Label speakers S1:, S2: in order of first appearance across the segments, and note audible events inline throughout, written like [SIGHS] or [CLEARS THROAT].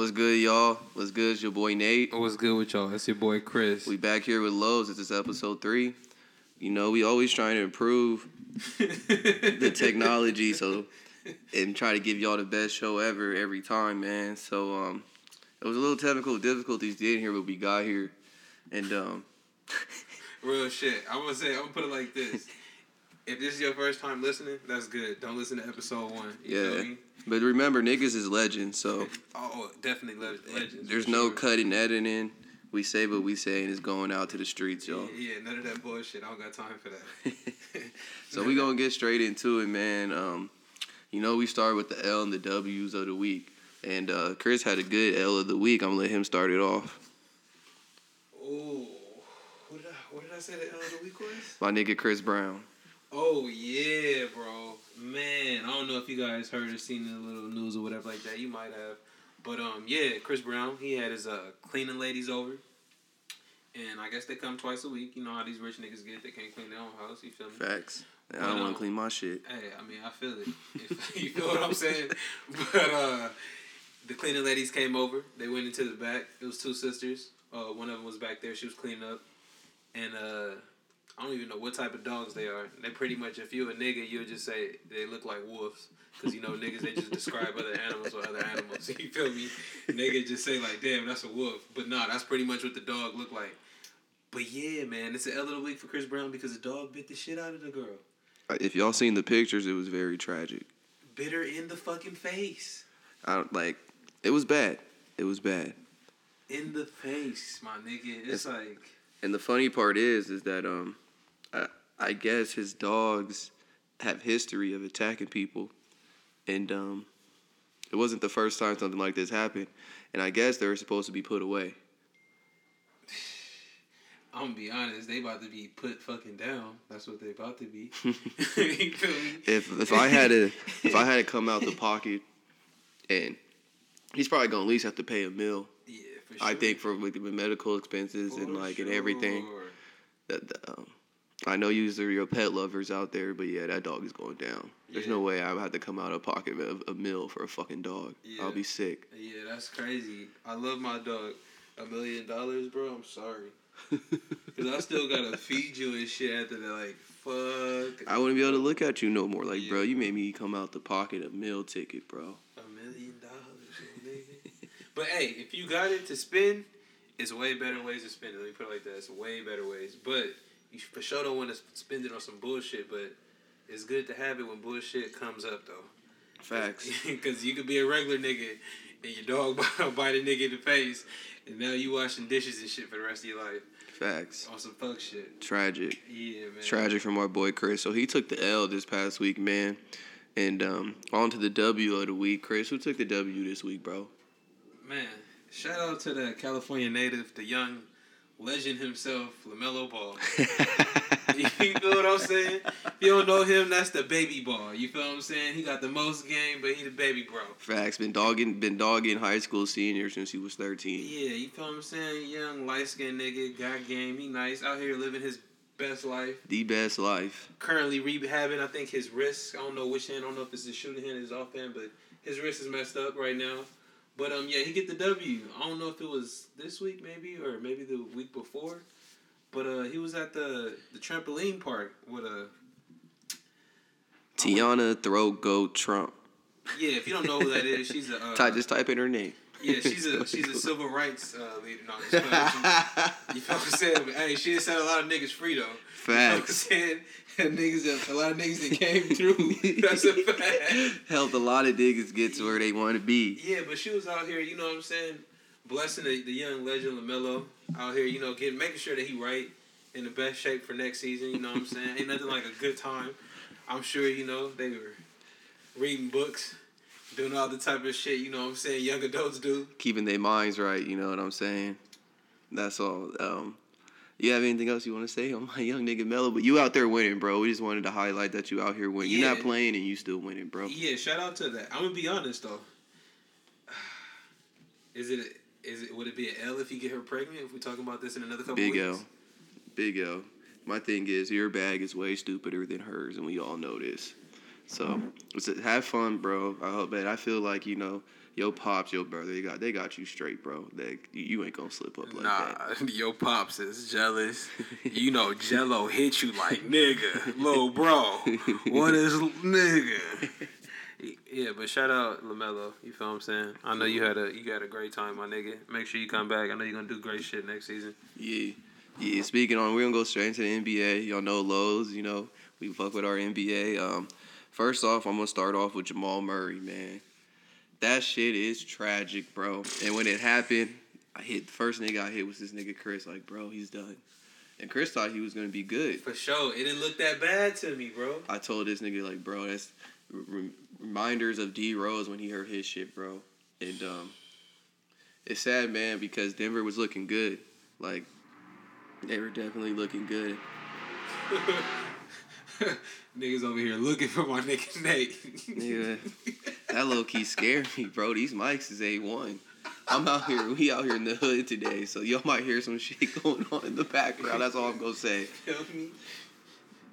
S1: What's good, y'all? What's good? It's your boy Nate.
S2: What's good with y'all? It's your boy Chris.
S1: We back here with Lowe's. This is episode three. You know, we always trying to improve the [LAUGHS] technology, so and try to give y'all the best show ever every time, man. So um, it was a little technical difficulties getting here, but we got here, and um, [LAUGHS]
S2: Real shit. I'm gonna say. I'm gonna put it like this. If this is your first time listening, that's good. Don't listen to episode one. You
S1: yeah.
S2: Feel me?
S1: But remember, niggas is legend, so [LAUGHS]
S2: Oh, definitely le- legends.
S1: there's no
S2: sure.
S1: cutting, editing. We say what we say, and it's going out to the streets, y'all.
S2: Yeah, yeah, none of that bullshit. I don't got time for that. [LAUGHS]
S1: So we gonna get straight into it, man. Um, you know, we start with the L and the W's of the week, and uh, Chris had a good L of the week. I'm gonna let him start it off.
S2: Oh, what did I? What did I say the L of the week was?
S1: My nigga Chris Brown.
S2: Oh yeah, bro. Man, I don't know if you guys heard or seen the little news or whatever like that. You might have, but um, yeah, Chris Brown. He had his uh cleaning ladies over, and I guess they come twice a week. You know how these rich niggas get? They can't clean their own house. You feel me?
S1: Facts. I don't want to clean my shit.
S2: Hey, I mean, I feel it. If, [LAUGHS] you feel what I'm saying? [LAUGHS] But uh, the cleaning ladies came over. They went into the back. It was two sisters. Uh, one of them was back there. She was cleaning up, and uh, I don't even know what type of dogs they are. They pretty much, if you a nigga, you'll just say they look like wolves. Cause you know niggas they just describe other animals or other animals. [LAUGHS] You feel me? Nigga just say like, damn, that's a wolf. But nah, that's pretty much what the dog looked like. But yeah, man, it's the L of the week for Chris Brown because the dog bit the shit out of the girl.
S1: If y'all seen the pictures, it was very tragic.
S2: Bit her in the fucking face.
S1: I don't like. It was bad. It was bad.
S2: In the face, my nigga. It's like
S1: And the funny part is, is that um, I, I guess his dogs have history of attacking people, and um, it wasn't the first time something like this happened. And I guess they were supposed to be put away. [SIGHS]
S2: I'm gonna be honest, they about to be put fucking down. That's what they about to be. [LAUGHS] [LAUGHS] you feel me?
S1: If if I had to if I had to come out the pocket, and he's probably gonna at least have to pay a mill.
S2: yeah, for sure.
S1: I think for with the medical expenses and
S2: For
S1: like and everything. That that, um, I know you are your pet lovers out there, but yeah, that dog is going down. There's
S2: Yeah.
S1: no way I would have to come out of pocket of a mill for a fucking dog.
S2: Yeah.
S1: I'll be sick.
S2: Yeah, that's crazy. I love my dog. A million dollars, bro. I'm sorry, [LAUGHS] cause I still gotta feed you and shit after that. Like, fuck.
S1: I wouldn't be able to look at you no more. Like, bro, you made me come out the pocket a meal ticket, bro.
S2: A million dollars, nigga. but hey, if you got it to spend, it's way better ways to spend it. Let me put it like that. It's way better ways. But you for sure don't want to spend it on some bullshit. But it's good to have it when bullshit comes up, though.
S1: Facts. [LAUGHS]
S2: Because you could be a regular nigga and your dog [LAUGHS] bite a nigga in the face, and now you washing dishes and shit for the rest of your life
S1: Facts.
S2: on some fuck shit.
S1: Tragic.
S2: Yeah, man.
S1: Tragic from our boy Chris. So he took the L this past week, man. And um, on to the W of the week. Chris, who took the W this week, bro?
S2: Man, shout out to the California native, the young legend himself, LaMelo Ball. [LAUGHS] you feel what I'm saying? If you don't know him, that's the baby ball. You feel what I'm saying? He got the most game, but he the baby bro.
S1: Facts. Been dogging, been dogging high school senior since he was 13.
S2: Yeah, you feel what I'm saying? Young, light skinned nigga, got game. He nice. Out here living his best life.
S1: The best life.
S2: Currently rehabbing, I think, his wrist. I don't know which hand. I don't know if it's his shooting hand or his off hand, but his wrist is messed up right now. But um, yeah, he get the W. I don't know if it was this week maybe or maybe the week before. But uh, he was at the the trampoline park with a
S1: Tiana Throw Go Trump.
S2: yeah. If you don't know who that is, she's a [LAUGHS] uh,
S1: Ty, just type in her name.
S2: yeah. She's a she's a civil rights uh, leader. No, you feel what I'm saying? But, hey, she just set a lot of niggas free though. You know what I'm
S1: Facts.
S2: saying? And niggas, a lot of niggas that came through. [LAUGHS] That's a fact.
S1: Helped a lot of niggas get to where they want to be.
S2: Yeah, but she was out here, you know what I'm saying, blessing the, the young legend Lamelo out here, you know, getting making sure that he right in the best shape for next season. You know what I'm saying? Ain't nothing like a good time. I'm sure you know they were reading books, doing all the type of shit. You know what I'm saying? Young adults do.
S1: Keeping their minds right, you know what I'm saying? That's all. Um, you have anything else you want to say [LAUGHS] on my young nigga Melo? But you out there winning, bro. We just wanted to highlight that you out here winning. You're not playing and you still winning, bro.
S2: Yeah, shout out to that. I'm gonna be honest though. [SIGHS] Is it is it would it be an L if you get her pregnant? If we talking about this in another couple
S1: Big
S2: weeks?
S1: L. Big L. My thing is your bag is way stupider than hers, and we all know this. So have fun, bro. I hope that I feel like you know Yo pops, yo brother, they got they got you straight, bro. They, you ain't gonna slip up like that.
S2: nah,
S1: that. [LAUGHS]
S2: your pops is jealous. you know, Jello hit you like nigga, little bro. What is nigga? [LAUGHS] Yeah, but shout out Lamelo. You feel what I'm saying? I know you had a you had a great time, my nigga. Make sure you come back. I know you're gonna do great shit next season.
S1: Yeah, yeah. Speaking on, we're gonna go straight into the NBA. Y'all know Lowe's. You know we fuck with our NBA. Um, first off, I'm gonna start off with Jamal Murray, man. That shit is tragic, bro. And when it happened, I hit the first nigga I hit was this nigga Chris. Like, bro, he's done. And Chris thought he was gonna be good.
S2: For sure, it didn't look that bad to me, bro.
S1: I told this nigga like, bro, that's re- reminders of D Rose when he heard his shit, bro. And um, it's sad, man, because Denver was looking good. Like, they were definitely looking good. [LAUGHS]
S2: Niggas over here looking for my nigga Nate.
S1: Nigga, [LAUGHS] that low key scared me, bro. These mics is a one. I'm out here. We out here in the hood today, so y'all might hear some shit [LAUGHS] going on in the background. That's all I'm gonna say.
S2: Feel me?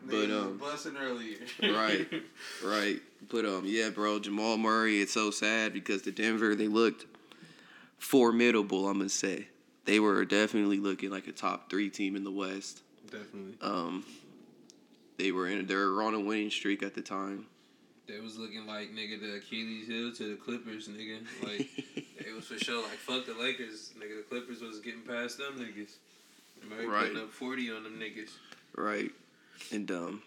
S1: But, um,
S2: busting earlier.
S1: Right, [LAUGHS] right. But um, yeah, bro, Jamal Murray. It's so sad because the Denver they looked formidable. I'm gonna say they were definitely looking like a top three team in the West.
S2: Definitely.
S1: Um, they were in. They were on a winning streak at the time.
S2: They was looking like nigga the Achilles heel to the Clippers, nigga. Like [LAUGHS] it was for sure. Like fuck the Lakers, nigga. The Clippers was getting past them niggas.
S1: Right.
S2: putting up forty on them niggas.
S1: Right. And um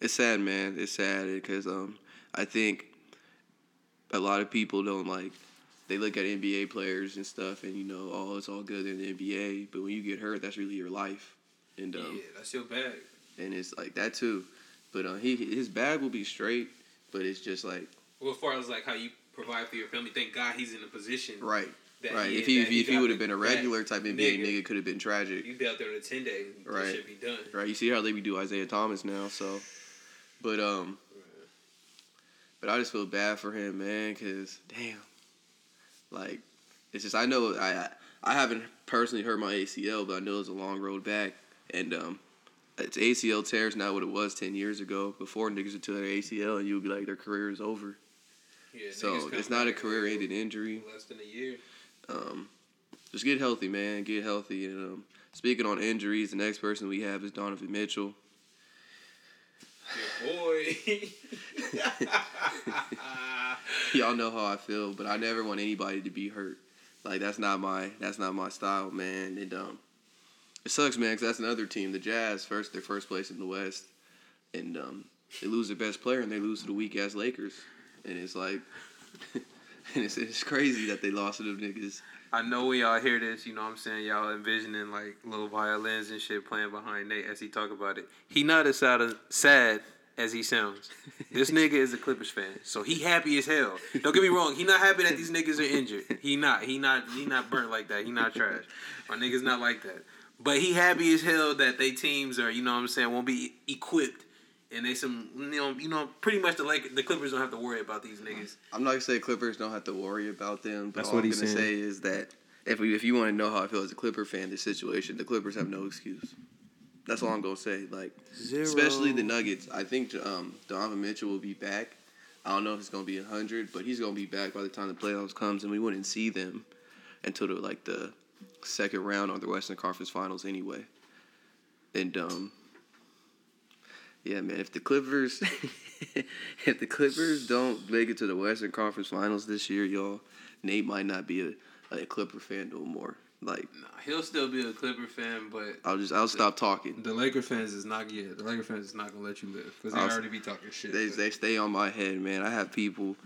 S1: it's sad, man. It's sad because um I think a lot of people don't like they look at NBA players and stuff and you know, oh, it's all good in the NBA, but when you get hurt, that's really your life. And um
S2: yeah, that's your bag.
S1: and it's like that too. But uh, he his bag will be straight, but it's just like
S2: Well, as far as like how you provide for your family, thank God he's in a position.
S1: right.
S2: that
S1: right.
S2: he-
S1: if he if he, if he would have been a regular type NBA
S2: nigga.
S1: nigga, could have been tragic.
S2: You'd be out there in a ten day,
S1: Right.
S2: that should be done.
S1: Right. You see how they be do Isaiah Thomas now, so. But um. But I just feel bad for him, man, cause damn, like, it's just I know I I haven't personally hurt my ACL, but I know it's a long road back, and um, it's ACL tears not what it was ten years ago. Before niggas would tear their ACL, and you would be like their career is over.
S2: Yeah,
S1: So it's not a career-ending injury.
S2: Less than a year.
S1: Um, just get healthy, man. Get healthy. And um, speaking on injuries, the next person we have is Donovan Mitchell.
S2: Your boy. [LAUGHS]
S1: Y'all know how I feel, but I never want anybody to be hurt. Like that's not my that's not my style, man. And um, it sucks, man, because that's another team, the Jazz, first their first place in the West, and um, they lose their best player and they lose to the weak ass Lakers, and it's like, [LAUGHS] and it's it's crazy that they lost to them niggas.
S2: I know when y'all hear this, you know what I'm saying, y'all envisioning like little violins and shit playing behind Nate as he talk about it. He not as sad, sad as he sounds. This [LAUGHS] nigga is a Clippers fan, so he happy as hell. Don't get me wrong, he not happy that these niggas are injured. He not, he not, he not burnt like that. He not trash. My nigga's not like that. But he happy as hell that they teams are, you know what I'm saying, won't be equipped. And they some, you know, you know, pretty much the like the Clippers don't have to worry about these niggas.
S1: I'm not gonna say Clippers don't have to worry about them, but
S2: That's
S1: all
S2: what
S1: I'm
S2: he's
S1: gonna
S2: saying.
S1: say is that if we, if you want to know how I feel as a Clipper fan, this situation, the Clippers have no excuse. That's all I'm gonna say. Like, especially the Nuggets. I think um, Donovan Mitchell will be back. I don't know if it's gonna be hundred, but he's gonna be back by the time the playoffs comes, and we wouldn't see them until the like the second round or the Western Conference Finals anyway. And um, yeah, man, if the Clippers, [LAUGHS] if the Clippers don't make it to the Western Conference Finals this year, y'all, Nate might not be a, a Clipper fan no more. Like,
S2: Nah, he'll still be a Clipper fan, but
S1: I'll just I'll stop talking.
S2: The Laker fans is not yeah. The Laker fans is not gonna let you live because they
S1: I'll-
S2: already be talking shit.
S1: They
S2: but-
S1: they stay on my head, man. I have people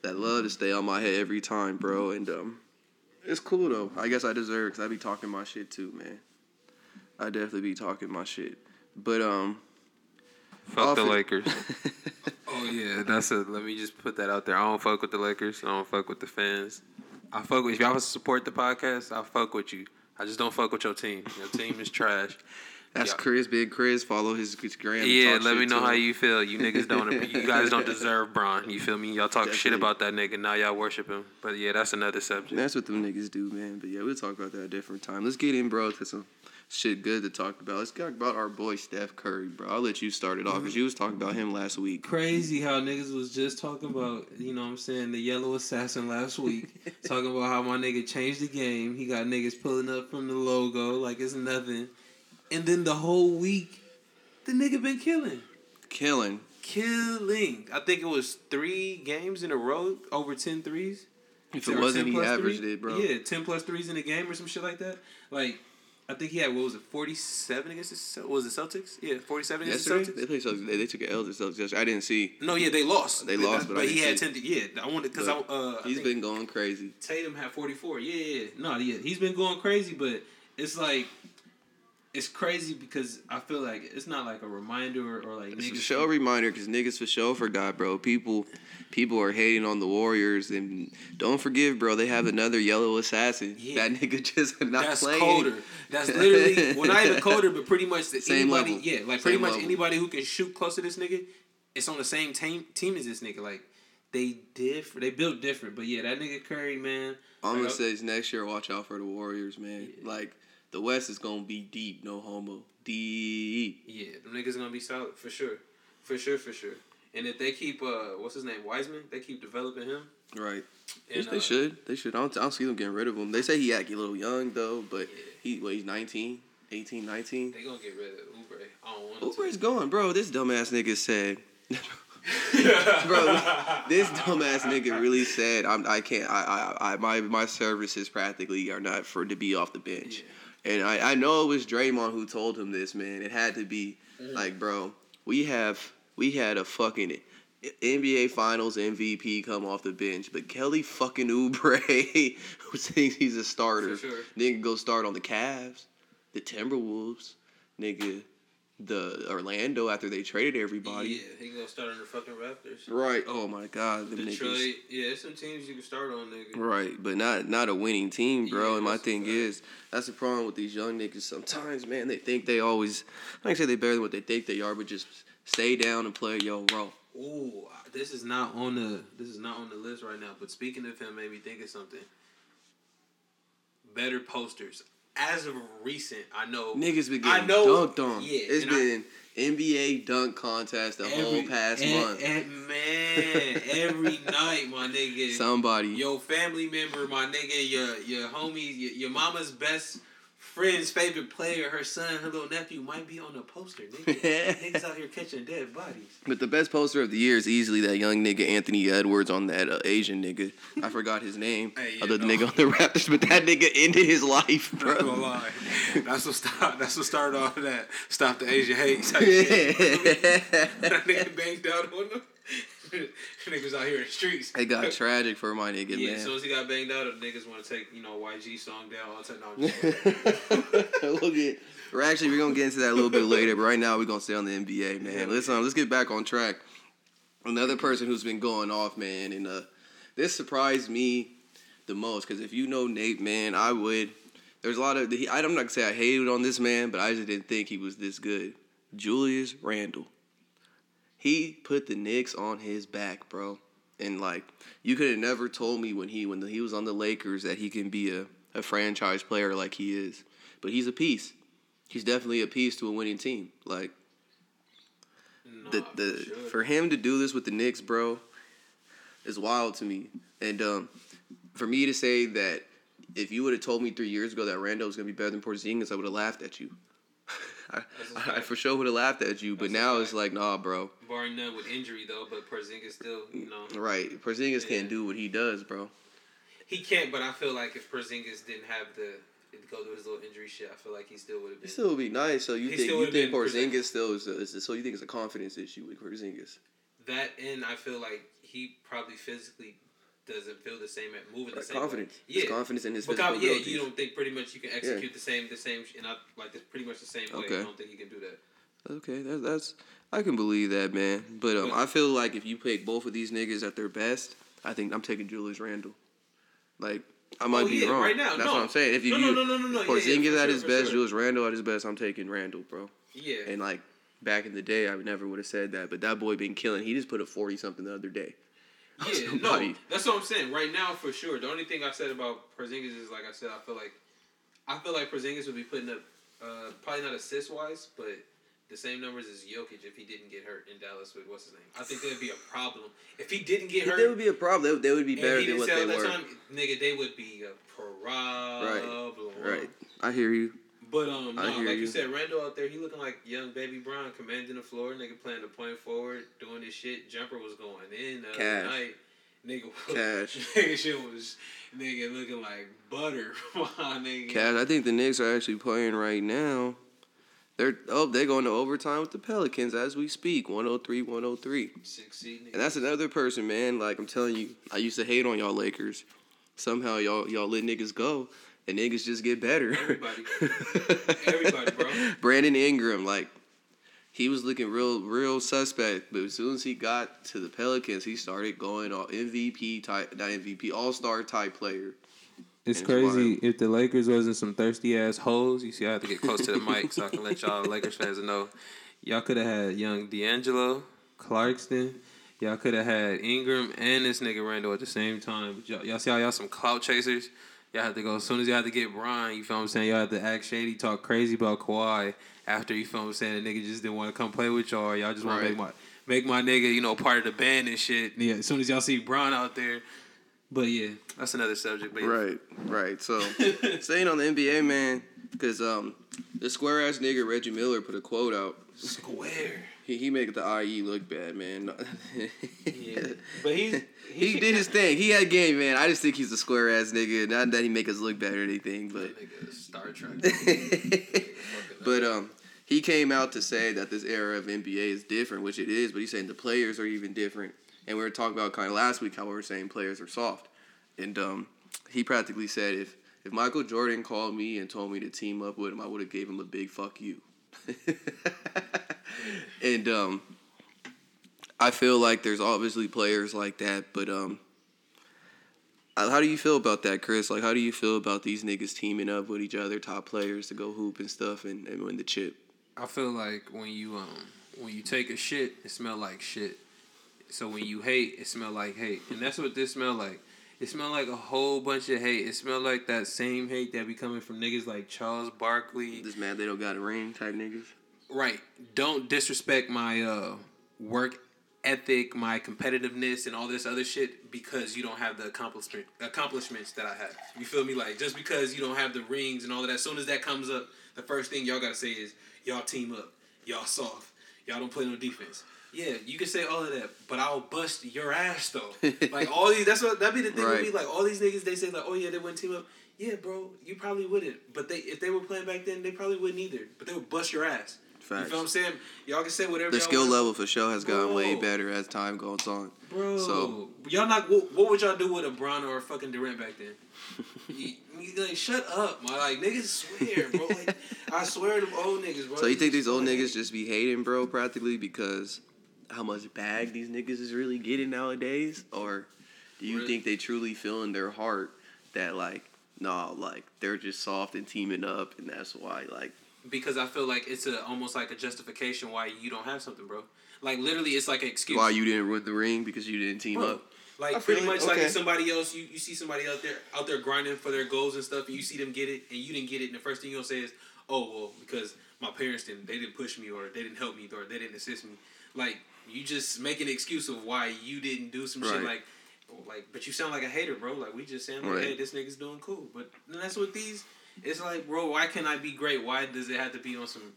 S1: that love to stay on my head every time, bro, and um, it's cool though. I guess I deserve because I be talking my shit too, man. I definitely be talking my shit, but um,
S2: fuck the
S1: it-
S2: Lakers. [LAUGHS] oh yeah, that's a. Let me just put that out there. I don't fuck with the Lakers. I don't fuck with the fans. I fuck with if y'all support the podcast. I fuck with you. I just don't fuck with your team. Your team is trash.
S1: That's
S2: Yeah.
S1: Chris, big Chris. Follow his, his gram.
S2: Yeah, let me know how
S1: him.
S2: you feel. You niggas don't. You guys don't [LAUGHS] deserve Bron. You feel me? Y'all talk shit about that nigga. Now y'all worship him. But yeah, that's another subject.
S1: That's what them niggas do, man. But yeah, we'll talk about that a different time. Let's get in, bro, to some shit good to talk about. Let's talk about our boy Steph Curry, bro. I'll let you start it off because you was talking about him last week.
S2: Crazy how niggas was just talking about, you know what I'm saying, the yellow assassin last week. [LAUGHS] talking about how my nigga changed the game. He got niggas pulling up from the logo like it's nothing. And then the whole week, the nigga been killing.
S1: Killing.
S2: Killing. I think it was three games in a row over 10 threes.
S1: If it wasn't, he averaged
S2: three.
S1: it, bro.
S2: Yeah, 10 plus threes in a game or some shit like that. Like, I think he had, what was it, 47 against the, was it Celtics? Yeah, 47 against the Celtics.
S1: they played Celtics. They, they took an L to Celtics. yesterday. I didn't see.
S2: No, yeah, they lost.
S1: They lost, but I
S2: he
S1: didn't
S2: had
S1: see.
S2: ten. Yeah, I wanted because I.
S1: But
S2: Uh, I
S1: He's
S2: think
S1: been going crazy.
S2: Tatum had forty four. Yeah, yeah, yeah. no, yeah, he's been going crazy, but it's like. It's crazy because I feel like it's not like a reminder or like
S1: It's a
S2: niggas.
S1: show reminder because niggas for sure forgot, bro. People, people are hating on the Warriors, and don't forgive, bro. They have another yellow assassin.
S2: Yeah.
S1: That nigga [LAUGHS] just not
S2: That's
S1: playing.
S2: colder. That's literally [LAUGHS] well, not even colder, but pretty much the
S1: Same
S2: anybody.
S1: level.
S2: Yeah, like pretty
S1: Same
S2: much
S1: level.
S2: anybody who can shoot close to this nigga, it's on the same team team as this nigga. Like they diff, they built different. But yeah, that nigga Curry, man.
S1: I'm gonna say next year. Watch out for the Warriors, man. Like the West is gonna be deep, no homo, deep.
S2: Yeah, them niggas gonna be solid for sure, for sure, for sure. And if they keep uh, what's his name, Wiseman, they keep developing him.
S1: Right.
S2: And,
S1: they
S2: uh,
S1: should. They should. I don't, I don't see them getting rid of him. They say he act a little young though, but
S2: Yeah.
S1: he well, he's 19, 18, 19.
S2: They gonna get rid of Oubre. I don't want
S1: Oubre's going, bro. This dumbass nigga said. [LAUGHS] bro, this dumbass nigga really said, "I'm. I can't. I. I. I my my services practically are not for to be off the bench." And I. I know it was Draymond who told him this, man. It had to be
S2: Mm-hmm.
S1: like, bro. We have. We had a fucking NBA Finals MVP come off the bench, but Kelly fucking Oubre, [LAUGHS] who thinks he's a starter,
S2: sure.
S1: nigga go start on the Cavs, the Timberwolves, nigga, the Orlando after they traded everybody.
S2: Yeah, he gonna start on the fucking Raptors.
S1: Right. Oh my God, them
S2: Detroit.
S1: niggas.
S2: Yeah, there's some teams you can start on, nigga.
S1: Right, but not not a winning team, bro.
S2: Yeah,
S1: and my thing is, that's the problem with these young niggas. Sometimes, man, they think they always, I ain't say they better than what they think they are, but just stay down and play your role.
S2: Ooh, this is not on the this is not on the list right now. But speaking of him, made me think of something. Better posters. As of recent, I know
S1: Niggas been getting I
S2: know-
S1: dunked on.
S2: yeah,
S1: it's
S2: and I-
S1: been NBA dunk contest the whole past
S2: and-
S1: month.
S2: and man, every [LAUGHS] night, my nigga.
S1: Somebody.
S2: your family member, my nigga, your your homie, your, your mama's best friend's favorite player, her son, her little nephew might be on a poster. Nigga. [LAUGHS] Niggas out here catching dead bodies.
S1: But the best poster of the year is easily that young nigga Anthony Edwards on that uh, Asian nigga. I forgot his name.
S2: Hey,
S1: Other
S2: no.
S1: nigga on the Raptors, but that nigga ended his life,
S2: Not gonna lie. That's what. That's what started off of that. Stop the Asian hate. type shit. [LAUGHS] that nigga banged out on them. [LAUGHS] niggas out here in the streets.
S1: it got tragic for my nigga,
S2: Yeah,
S1: man.
S2: as soon as he got banged out, the niggas want to take you know YG song down. All the time. No, I'm just kidding.
S1: we'll get. We're actually we're gonna get into that a little bit later, but right now we're gonna stay on the NBA, man. Let's um, let's get back on track. Another person who's been going off, man, and uh, this surprised me the most because if you know Nate, man, I would. There's a lot of I'm not gonna say I hated on this man, but I just didn't think he was this good. Julius Randle. He put the Knicks on his back, bro. And like you could have never told me when he when he was on the Lakers that he can be a, a franchise player like he is. But he's a piece. He's definitely a piece to a winning team. Like
S2: Nah,
S1: the the
S2: for sure.
S1: for him to do this with the Knicks, bro, is wild to me. And um, for me to say that if you would have told me three years ago that Randall was gonna be better than Porzingis, I would have laughed at you. I, I, I for sure would have laughed at you, but
S2: That's
S1: now it's like, nah, bro.
S2: barring none with injury though, but Porzingis still, you know,
S1: Right, Porzingis
S2: Yeah.
S1: can't do what he does, bro.
S2: he can't. But I feel like if Porzingis didn't have the go through his little injury shit, I feel like he still would have been.
S1: still would be nice. So you
S2: He
S1: think you think Porzingis still is, a, is a- so you think it's a confidence issue with Porzingis?
S2: That and I feel like he probably physically doesn't feel the same at moving the same
S1: confidence.
S2: Way.
S1: His confidence in his
S2: But
S1: physical
S2: yeah,
S1: abilities.
S2: you don't think pretty much you can execute the same, the same, and I like this pretty much the same way.
S1: Okay.
S2: I don't think he can do that.
S1: Okay, that's that's I can believe that, man. But um, I feel like if you pick both of these niggas at their best, I think I'm taking Julius Randle. Like I might
S2: Oh,
S1: be
S2: yeah,
S1: wrong.
S2: right now,
S1: that's
S2: no.
S1: what I'm saying. If you,
S2: No, no, no, no, no, no, yeah,
S1: Porzingis
S2: yeah, for
S1: at
S2: sure,
S1: his best,
S2: sure.
S1: Julius Randle at his best, I'm taking Randle, bro.
S2: Yeah,
S1: And like back in the day, I never would have said that. But that boy been killing. He just put a forty something the other day.
S2: Yeah, [LAUGHS] no, that's what I'm saying. Right now, for sure. The only thing I said about Porzingis is like I said, I feel like, I feel like Porzingis would be putting up Uh, probably not assist wise, but the same numbers as Jokic if he didn't get hurt in Dallas with what's his name. I think would be a problem if he didn't get hurt.
S1: There would be a problem. They, they would be better than what they were.
S2: Time, nigga, they would be a problem.
S1: Right. Right. I hear you.
S2: But um, no, like you.
S1: you.
S2: said, Randle out there, he looking like young baby Brown, commanding the floor. Nigga playing the point forward, doing this shit. Jumper was going in the
S1: Cash.
S2: night. Nigga,
S1: Cash. [LAUGHS]
S2: nigga, shit was nigga looking like butter. [LAUGHS] nigga.
S1: Cash, I think the Knicks are actually playing right now. They're oh they're going to overtime with the Pelicans as we speak. 103, 103.
S2: Six seed.
S1: And that's another person, man. Like I'm telling you, I used to hate on y'all Lakers. Somehow y'all y'all let niggas go, and niggas just get better.
S2: Everybody. [LAUGHS] Everybody, bro.
S1: Brandon Ingram, like he was looking real real suspect, but as soon as he got to the Pelicans, he started going all MVP type, not MVP, All Star type player.
S2: It's
S1: It's
S2: crazy.
S1: wild.
S2: If the Lakers wasn't some thirsty ass hoes, you see, I have to get close to the mic so I can let y'all Lakers fans know. Y'all could have had young D'Angelo, Clarkson. Y'all could have had Ingram and this nigga Randall at the same time. Y'all, y'all see how y'all some clout chasers? Y'all had to go as soon as y'all had to get Brian. You feel what I'm saying? Y'all had to act shady, talk crazy about Kawhi. After you feel what I'm saying, the nigga just didn't want to come play with y'all. Y'all just want
S1: Right.
S2: to make my make my nigga, you know, part of the band and shit. Yeah, as soon as y'all see Brian out there. But yeah, that's another subject. But yeah.
S1: Right, right. So [LAUGHS] staying on the NBA, man, because um, the square ass nigga Reggie Miller put a quote out.
S2: Square.
S1: He he make the IE look bad, man. [LAUGHS]
S2: Yeah, but he's
S1: he did his thing. He had game, man. I just think he's a square ass nigga. Not that he make us look bad or anything, but
S2: Star Trek. [LAUGHS]
S1: but um, he came out to say that this era of NBA is different, which it is. But he's saying the players are even different. And we were talking about kind of last week how we were saying players are soft, and um, he practically said if if Michael Jordan called me and told me to team up with him, I would have gave him a big fuck you. [LAUGHS] and um, I feel like there's obviously players like that, but um. uh, How do you feel about that, Chris? Like, how do you feel about these niggas teaming up with each other, top players, to go hoop and stuff and, and win the chip?
S2: I feel like when you um when you take a shit, it smell like shit. So when you hate, it smell like hate, and that's what this smell like. It smell like a whole bunch of hate. It smell like that same hate that be coming from niggas like Charles Barkley.
S1: This man, they don't got a ring type niggas.
S2: Right. Don't disrespect my uh work ethic, my competitiveness, and all this other shit because you don't have the accomplishment accomplishments that I have. You feel me? Like just because you don't have the rings and all of that. As soon as that comes up, the first thing y'all gotta say is y'all team up, y'all soft, y'all don't play no defense. Yeah, you can say all of that, but I'll bust your ass though. [LAUGHS] like all these, that's what that'd be the thing with me.
S1: Right.
S2: Like all these niggas, they say like, oh yeah, they wouldn't team up. Yeah, bro, you probably wouldn't. But they, if they were playing back then, they probably wouldn't either. But they would bust your ass. You
S1: Facts.
S2: feel what I'm saying? Y'all can say whatever.
S1: The skill
S2: want.
S1: level for sure has gotten way better as time goes on.
S2: bro.
S1: So-
S2: y'all not. What, what would y'all do with a Bron or a fucking Durant back then? [LAUGHS] you, you, like, shut up, my like niggas swear, bro. Like, I swear to old niggas, bro.
S1: So you think these old niggas just be hating, bro, practically because how much bag these niggas is really getting nowadays, or do you
S2: Really?
S1: think they truly feel in their heart that like, nah, like they're just soft and teaming up, and that's why like
S2: because I feel like it's a almost like a justification why you don't have something, bro. Like literally, it's like an excuse.
S1: why you didn't win the ring because you didn't team
S2: Bro,
S1: up.
S2: Like pretty
S1: it.
S2: much like if somebody else, you, you see somebody out there out there grinding for their goals and stuff, and you see them get it, and you didn't get it, and the first thing you'll say is, "Oh well, because my parents didn't, they didn't push me, or they didn't help me, or they didn't assist me." Like you just make an excuse of why you didn't do some shit. Like, like, but you sound like a hater, bro. Like we just saying, like,
S1: Right.
S2: hey, this nigga's doing cool, but then that's what these. It's like, bro, why can't I be great? Why does it have to be on some?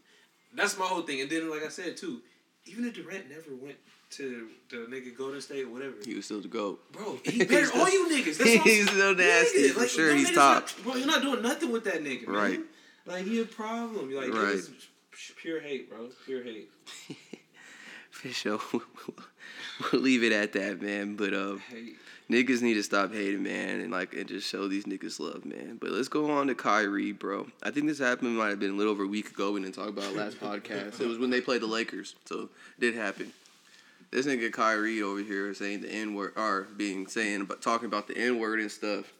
S2: That's my whole thing. And then, like I said too, even if Durant never went to the nigga Golden State or whatever,
S1: He was still the goat.
S2: Bro, he [LAUGHS] better all you niggas. [LAUGHS] That's
S1: He's so nasty,
S2: Nigga,
S1: for
S2: like,
S1: sure, he's top.
S2: Not, bro, you're not doing nothing with that nigga, man.
S1: Right.
S2: Like he a problem. Like
S1: Right.
S2: pure hate, bro. Pure hate. [LAUGHS]
S1: For sure. we'll leave it at that, man. But um,
S2: Hate.
S1: Niggas need to stop hating, man, and like and just show these niggas love, man. But let's go on to Kyrie, bro. I think this happened might have been a little over a week ago. We didn't talk about it last [LAUGHS] podcast. It was when they played the Lakers, so it did happen. This nigga Kyrie over here saying the N word, or being saying about talking about the N word and stuff.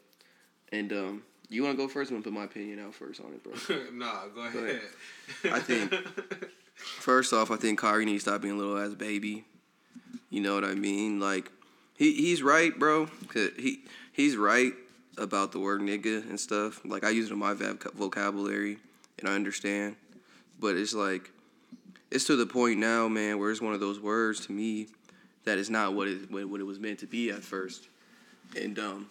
S1: And um, you want to go first? I'm gonna put my opinion out first on it, bro. [LAUGHS]
S2: nah, go ahead.
S1: ahead. I think- [LAUGHS] First off, I think Kyrie needs to stop being a little ass baby. You know what I mean? Like, he he's right, bro. He he's right about the word nigga and stuff. Like I use it in my voc- vocabulary, and I understand, but it's like it's to the point now, man, where it's one of those words to me that is not what it what it was meant to be at first, and um,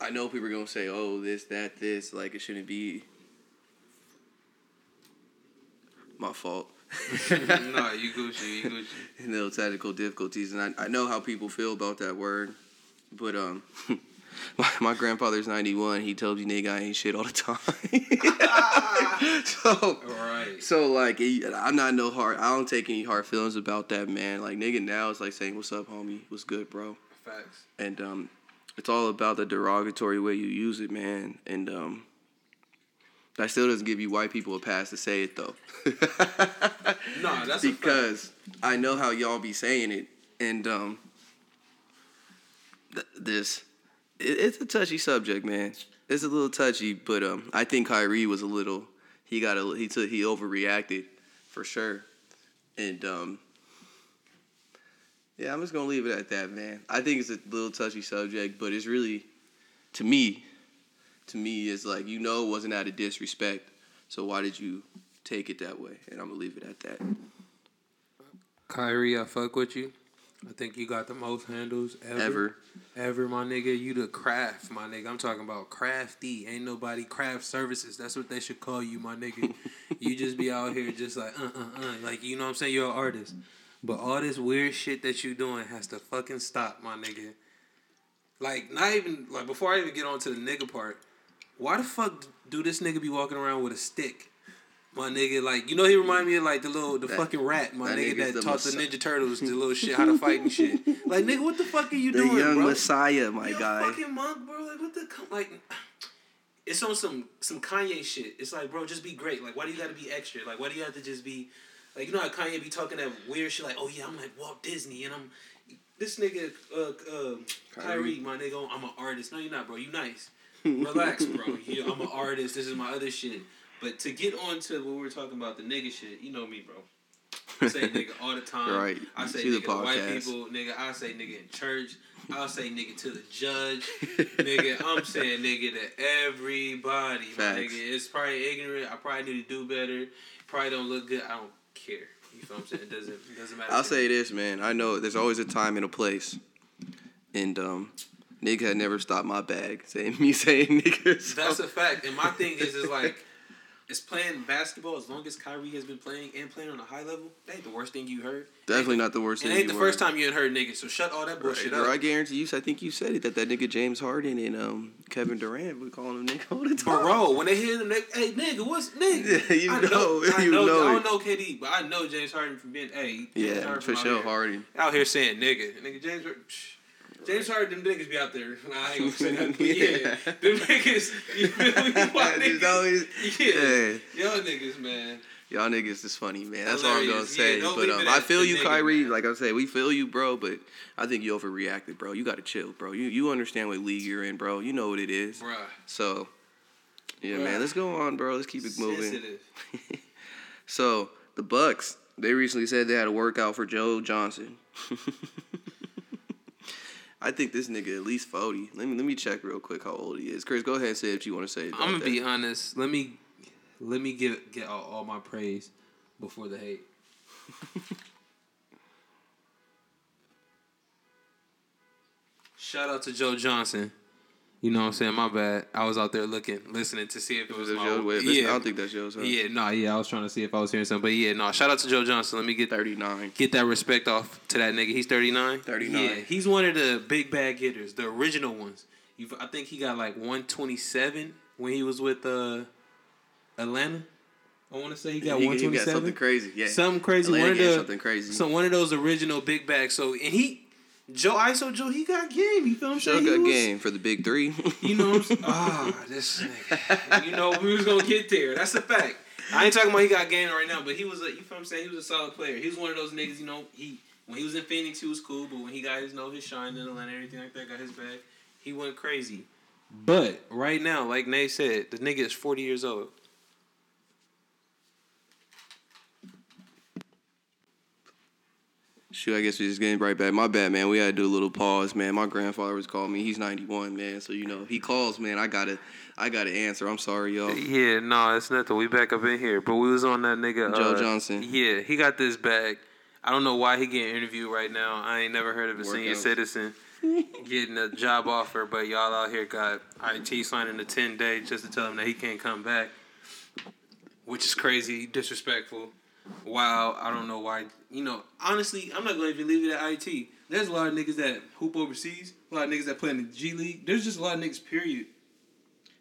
S1: I know people are gonna say, oh, this, that, this, like it shouldn't be. My fault. [LAUGHS]
S2: no, you Gucci, you Gucci. [LAUGHS]
S1: no technical difficulties, and I, I know how people feel about that word, but um, [LAUGHS] my, my grandfather's ninety one. He tells you nigga I ain't shit all the time. so
S2: Right.
S1: so like I'm not no hard. I don't take any hard feelings about that man. Like nigga now it's like saying what's up, homie, what's good, bro,
S2: Facts.
S1: and um, it's all about the derogatory way you use it, man, and um. That still doesn't give you white people a pass to say it though. [LAUGHS]
S2: No, that's
S1: because I know how y'all be saying it, and um, th- this it, it's a touchy subject, man. It's a little touchy, but um, I think Kyrie was a little he got a he took he overreacted for sure, and um, yeah, I'm just gonna leave it at that, man. I think it's a little touchy subject, but it's really to me, to me, is like you know it wasn't out of disrespect, so why did you take it that way? And I'm gonna leave it at that.
S2: Kyrie, I fuck with you. I think you got the most handles ever.
S1: Ever.
S2: Ever, my nigga. You the craft, my nigga. I'm talking about crafty. Ain't nobody craft services. That's what they should call you, my nigga. [LAUGHS] you just be out here just like, uh, uh, uh. Like, you know what I'm saying? You're an artist. But all this weird shit that you doing has to fucking stop, my nigga. Like, not even, like, before I even get on to the nigga part, why the fuck do this nigga be walking around with a stick? My nigga, like, you know, he remind me of, like, the little, the
S1: That-
S2: fucking rat, my
S1: that
S2: nigga that taught the Ninja Turtles the little shit, how to fight and shit. [LAUGHS] Like, nigga, what the fuck are you
S1: The
S2: doing,
S1: young
S2: bro?
S1: Messiah, my
S2: you
S1: guy.
S2: fucking monk, bro. Like, what the, like, it's on some, some Kanye shit. It's like, bro, just be great. Like, why do you gotta be extra? Like, why do you have to just be, like, you know how Kanye be talking that weird shit, like, oh yeah, I'm like Walt Disney, and I'm, this nigga, uh, uh, Kyrie,
S1: Kyrie.
S2: my nigga, I'm an artist. No, you're not, bro. You nice. Relax, [LAUGHS] bro. You, I'm an artist. This is my other shit. But to get on to what we were talking about, the nigga shit, you know me, bro. I say [LAUGHS] nigga all the time.
S1: Right.
S2: I say nigga to white people, nigga. I say nigga in church. I'll say nigga to the judge. [LAUGHS] nigga, I'm saying nigga to everybody. My
S1: Facts.
S2: nigga, it's probably ignorant. I probably need to do better. Probably don't look good. I don't care. You feel what I'm saying? It doesn't it doesn't matter.
S1: I'll say this, man. I know there's always a time and a place, and um, nigga had never stopped my bag saying [LAUGHS] me saying nigga. so-
S2: That's a fact. And my thing is, is like, [LAUGHS] is playing basketball as long as Kyrie has been playing and playing on a high level. That ain't the worst thing you heard.
S1: definitely not the worst
S2: It
S1: thing.
S2: ain't the first
S1: heard.
S2: time you ain't heard niggas. So shut all that
S1: Right,
S2: bullshit
S1: bro, I guarantee you. I think you said it that that nigga James Harden and um Kevin Durant we calling him nigga all the time.
S2: Bro, [LAUGHS] when they hear them, they, hey nigga, what's nigga?
S1: Yeah, you
S2: I
S1: know,
S2: I
S1: you
S2: know,
S1: know
S2: I don't know KD, but I know James Harden from being hey. James
S1: Yeah,
S2: Harden
S1: for sure, Harden.
S2: Out here saying nigga, nigga James. Psh, James Harden, them niggas be out there. Nah, I ain't gonna say [LAUGHS] that, but yeah,
S1: Yeah.
S2: them niggas. You feel me? [LAUGHS] Why niggas?
S1: always-
S2: Yeah,
S1: yeah.
S2: y'all niggas, man.
S1: Y'all niggas is funny, man. That's all I'm gonna
S2: Hilarious. Yeah,
S1: say. but um, I feel you,
S2: nigga,
S1: Kyrie.
S2: man.
S1: Like I say, we feel you, bro. But I think you overreacted, bro. You gotta chill, bro. You you understand what league you're in, bro. You know what it is.
S2: Bruh.
S1: So, yeah,
S2: Bruh.
S1: man. Let's go on, bro. Let's keep it moving. [LAUGHS] So the Bucks, they recently said they had a workout for Joe Johnson. I think this nigga at least forty. Let me let me check real quick how old he is. Chris, go ahead and say what you want to say.
S2: I'm gonna
S1: that.
S2: be honest. Let me let me get get all, all my praise before the hate. [LAUGHS] Shout out to Joe Johnson. You know what I'm saying? My bad. I was out there looking, listening to see if it was, my
S1: Joe? I
S2: yeah.
S1: don't think that's Joe's. Huh?
S2: yeah, no, yeah. I was trying to see if I was hearing something, but yeah, no. Shout out to Joe Johnson. Let me get
S1: thirty nine.
S2: get that respect off to that nigga. He's 39.
S1: 39.
S2: Yeah, he's one of the big bag hitters, the original ones. You, I think he got like 127 when he was with uh, Atlanta. I want to say he got
S1: he
S2: 127.
S1: got something crazy. Yeah,
S2: Something crazy.
S1: Atlanta
S2: one of
S1: got
S2: the
S1: something crazy.
S2: So one of those original big bags. So and he, Joe ISO Joe, he got game. You feel what I'm
S1: Show
S2: saying? He
S1: got
S2: was-
S1: game for the big three. [LAUGHS]
S2: You know what I'm saying? [LAUGHS] Ah, this nigga. You know, we was gonna get there. That's a fact. I ain't talking about he got game right now, but he was a you feel what I'm saying? He was a solid player. He was one of those niggas, you know, he when he was in Phoenix he was cool, but when he got his know his shine in Atlanta, and everything like that, got his bag, he went crazy. But right now, like Nate said, the nigga is forty years old.
S1: Shoot, I guess we just getting right back. My bad, man. We had to do a little pause, man. My grandfather was calling me. He's 91, man. So you know, he calls, man. I gotta, I gotta answer. I'm sorry, y'all.
S2: Yeah, no, it's nothing. We back up in here, but we was on that nigga
S1: Joe
S2: uh,
S1: Johnson.
S2: Yeah, he got this bag. I don't know why he getting interviewed right now. I ain't never heard of a senior citizen [LAUGHS] getting a job offer, but y'all out here got IT signing a 10 day just to tell him that he can't come back, which is crazy, disrespectful. Wow, I don't know why. You know, honestly, I'm not going to even leave it at IT. There's a lot of niggas that hoop overseas, a lot of niggas that play in the G League. There's just a lot of niggas, period,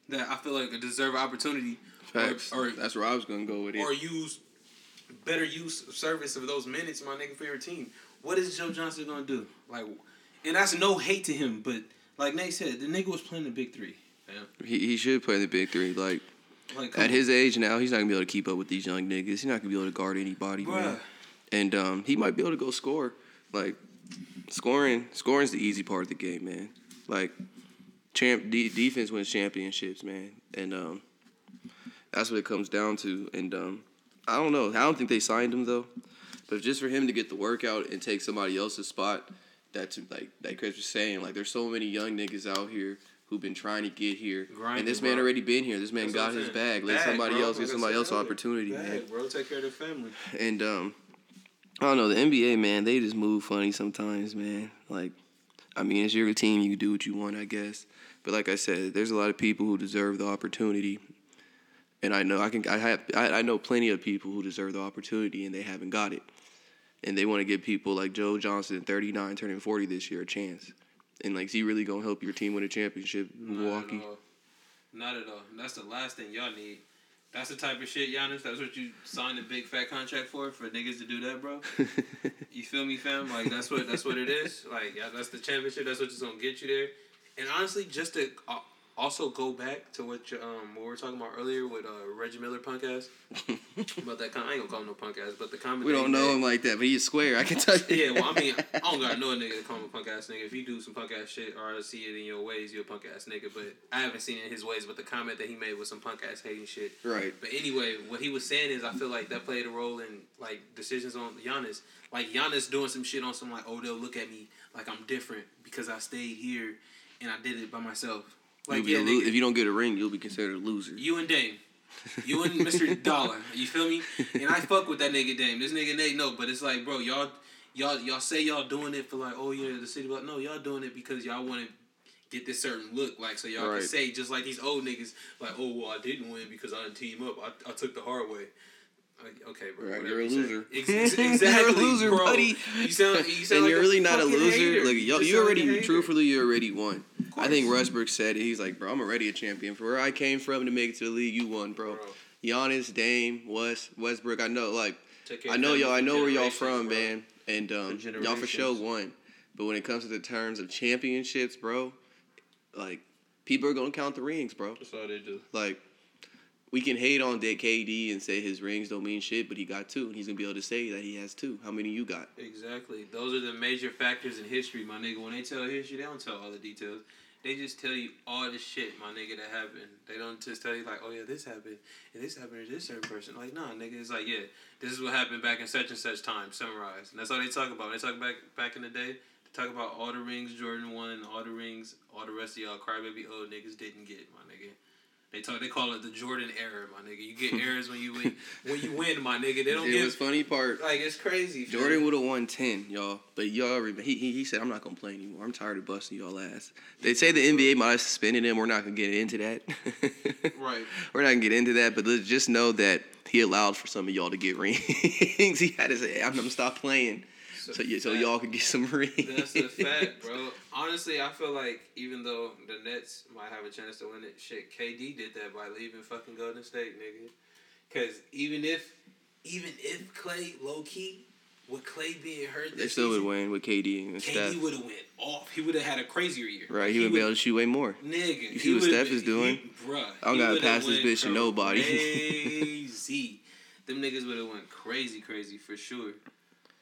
S2: that I feel like deserve opportunity
S1: Facts.
S2: or, or
S1: That's where I was gonna go with it.
S2: or use better use of service of those minutes, my nigga, for your team. What is Joe Johnson gonna do? Like, and that's no hate to him, but like Nate said, the nigga was playing the big three. Fam.
S1: He, he should play in the big three. Like
S2: Like,
S1: at his age now, he's not gonna be able to keep up with these young niggas. He's not gonna be able to guard anybody,
S2: on,
S1: man. And um, he might be able to go score. Like scoring, scoring's the easy part of the game, man. Like champ de- defense wins championships, man. And um, that's what it comes down to. And um, I don't know. I don't think they signed him though. But just for him to get the workout and take somebody else's spot, that's like like Chris was saying. Like there's so many young niggas out here who've been trying to get here,
S2: Grinding,
S1: and this man
S2: bro.
S1: already been here. This man
S2: That's
S1: got his bag. Let
S2: Bag,
S1: somebody
S2: bro.
S1: else get somebody else opportunity, man.
S2: Bro, take care of the family.
S1: And um, I don't know the NBA, man. They just move funny sometimes, man. Like, I mean, it's your team. You can do what you want, I guess. But like I said, there's a lot of people who deserve the opportunity, and I know I can. I have. I, I know plenty of people who deserve the opportunity, and they haven't got it. And they want to give people like Joe Johnson, 39, turning 40 this year, a chance. And like, is he really gonna help your team win a championship, in Milwaukee?
S2: Not at all. Not at all. That's the last thing y'all need. That's the type of shit, Giannis. That's what you signed a big fat contract for, for niggas to do that, bro. [LAUGHS] You feel me, fam? Like that's what that's what it is. Like yeah, that's the championship. That's what's gonna get you there. And honestly, just to uh, also go back to what you, um what we were talking about earlier with uh, Reggie Miller punk ass [LAUGHS] about that. Com- I ain't gonna call him no punk ass, but the comment
S1: we don't know
S2: made-
S1: him like that, but he's square. I can tell you.
S2: yeah, well, I mean, [LAUGHS] I don't gotta know a nigga to call him a punk ass nigga. If you do some punk ass shit or I see it in your ways, you're a punk ass nigga. But I haven't seen it in his ways. But the comment that he made was some punk ass hating shit.
S1: right.
S2: But anyway, what he was saying is, I feel like that played a role in like decisions on Giannis. Like Giannis doing some shit on some like, oh, they'll look at me like I'm different because I stayed here and I did it by myself. Like yeah,
S1: lo- if you don't get a ring, you'll be considered a loser.
S2: you and Dame. You and [LAUGHS] Mr. Dollar. You feel me? And I fuck with that nigga Dame. This nigga Nate, no, but it's like, bro, y'all y'all y'all say y'all doing it for like, oh yeah, the city but no, y'all doing it because y'all want to get this certain look, like so y'all
S1: Right.
S2: can say just like these old niggas, like, oh well, I didn't win because I didn't team up. I, I took the hard way. Like, okay, bro.
S1: Right, you're a loser.
S2: Ex- [LAUGHS] ex-
S1: You're a
S2: exactly,
S1: loser,
S2: bro.
S1: buddy.
S2: You sound, you sound
S1: and
S2: like
S1: you're really not a loser.
S2: hater.
S1: Like
S2: just
S1: you
S2: like a
S1: already, truthfully, you already won. I think. Westbrook said it. He's like, bro, I'm already a champion. For where I came from to make it to the league, you won, bro.
S2: Bro,
S1: Giannis, Dame, West, Westbrook. I know, like, I know y'all. I know where y'all from,
S2: bro.
S1: man. And um, y'all for sure won. But when it comes to the terms of championships, bro, like, people are gonna count the rings, bro.
S2: That's all they do.
S1: Like, we can hate on Dick KD and say his rings don't mean shit, but he got two, and he's gonna be able to say that he has two. How many you got?
S2: Exactly. Those are the major factors in history, my nigga. When they tell history, they don't tell all the details. They just tell you all the shit, my nigga, that happened. They don't just tell you like, oh yeah, this happened, and this happened to this certain person. Like, nah, nigga, it's like, yeah, this is what happened back in such and such time, summarized. And that's all they talk about. When they talk back back in the day. They talk about all the rings Jordan won, all the rings, all the rest of y'all crybaby old niggas didn't get, my nigga. They talk. They call it the Jordan era, my nigga. You get [LAUGHS] errors when you win. when you win, my nigga. They don't get
S1: It
S2: give.
S1: was funny part.
S2: like it's crazy.
S1: Jordan would have won ten, y'all. But y'all, remember, he, he he said, "I'm not gonna play anymore. I'm tired of busting y'all ass." They say the NBA might have suspended him. We're not gonna get into that. [LAUGHS]
S2: Right.
S1: We're not gonna get into that. But let's just know that he allowed for some of y'all to get [LAUGHS] rings. he had to say, "I'm gonna stop playing,"
S2: So
S1: so yeah, so y'all could get some rings.
S2: That's the fact, bro. [LAUGHS] Honestly, I feel like even though the Nets might have a chance to win it, shit, KD did that by leaving fucking Golden State, nigga. Because even if, even if Clay low key, with Clay being hurt,
S1: They still would win with KD and Steph.
S2: KD would have went off. He would have had a crazier year.
S1: Right, he would be able to shoot way more.
S2: Nigga,
S1: You see what Steph
S2: been-
S1: is doing?
S2: He, bruh,
S1: I don't
S2: he
S1: gotta pass this bitch to nobody. [LAUGHS]
S2: Crazy. Them niggas would have went crazy, crazy for sure.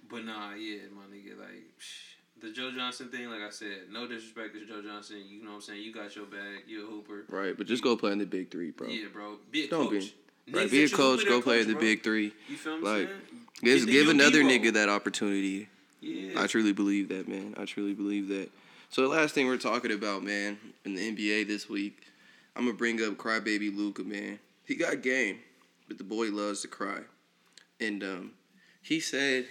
S2: But nah, yeah, my nigga, like psh, the Joe Johnson thing. Like I said, no disrespect to Joe Johnson. You know what I'm saying? You got your bag. You're a hooper.
S1: Right, but just go play in the big three, bro.
S2: Yeah, bro. Be a
S1: Don't be.
S2: coach.
S1: Right,
S2: Niggas
S1: be a coach. Go play in the
S2: bro.
S1: big three.
S2: You feel what I'm
S1: like,
S2: saying?
S1: Give,
S2: Get the
S1: give another nigga that opportunity.
S2: Yeah.
S1: I truly believe that, man. I truly believe that. So the last thing we're talking about, man, in the NBA this week, I'm gonna bring up crybaby Luka, man. He got game, but the boy loves to cry, and um, he said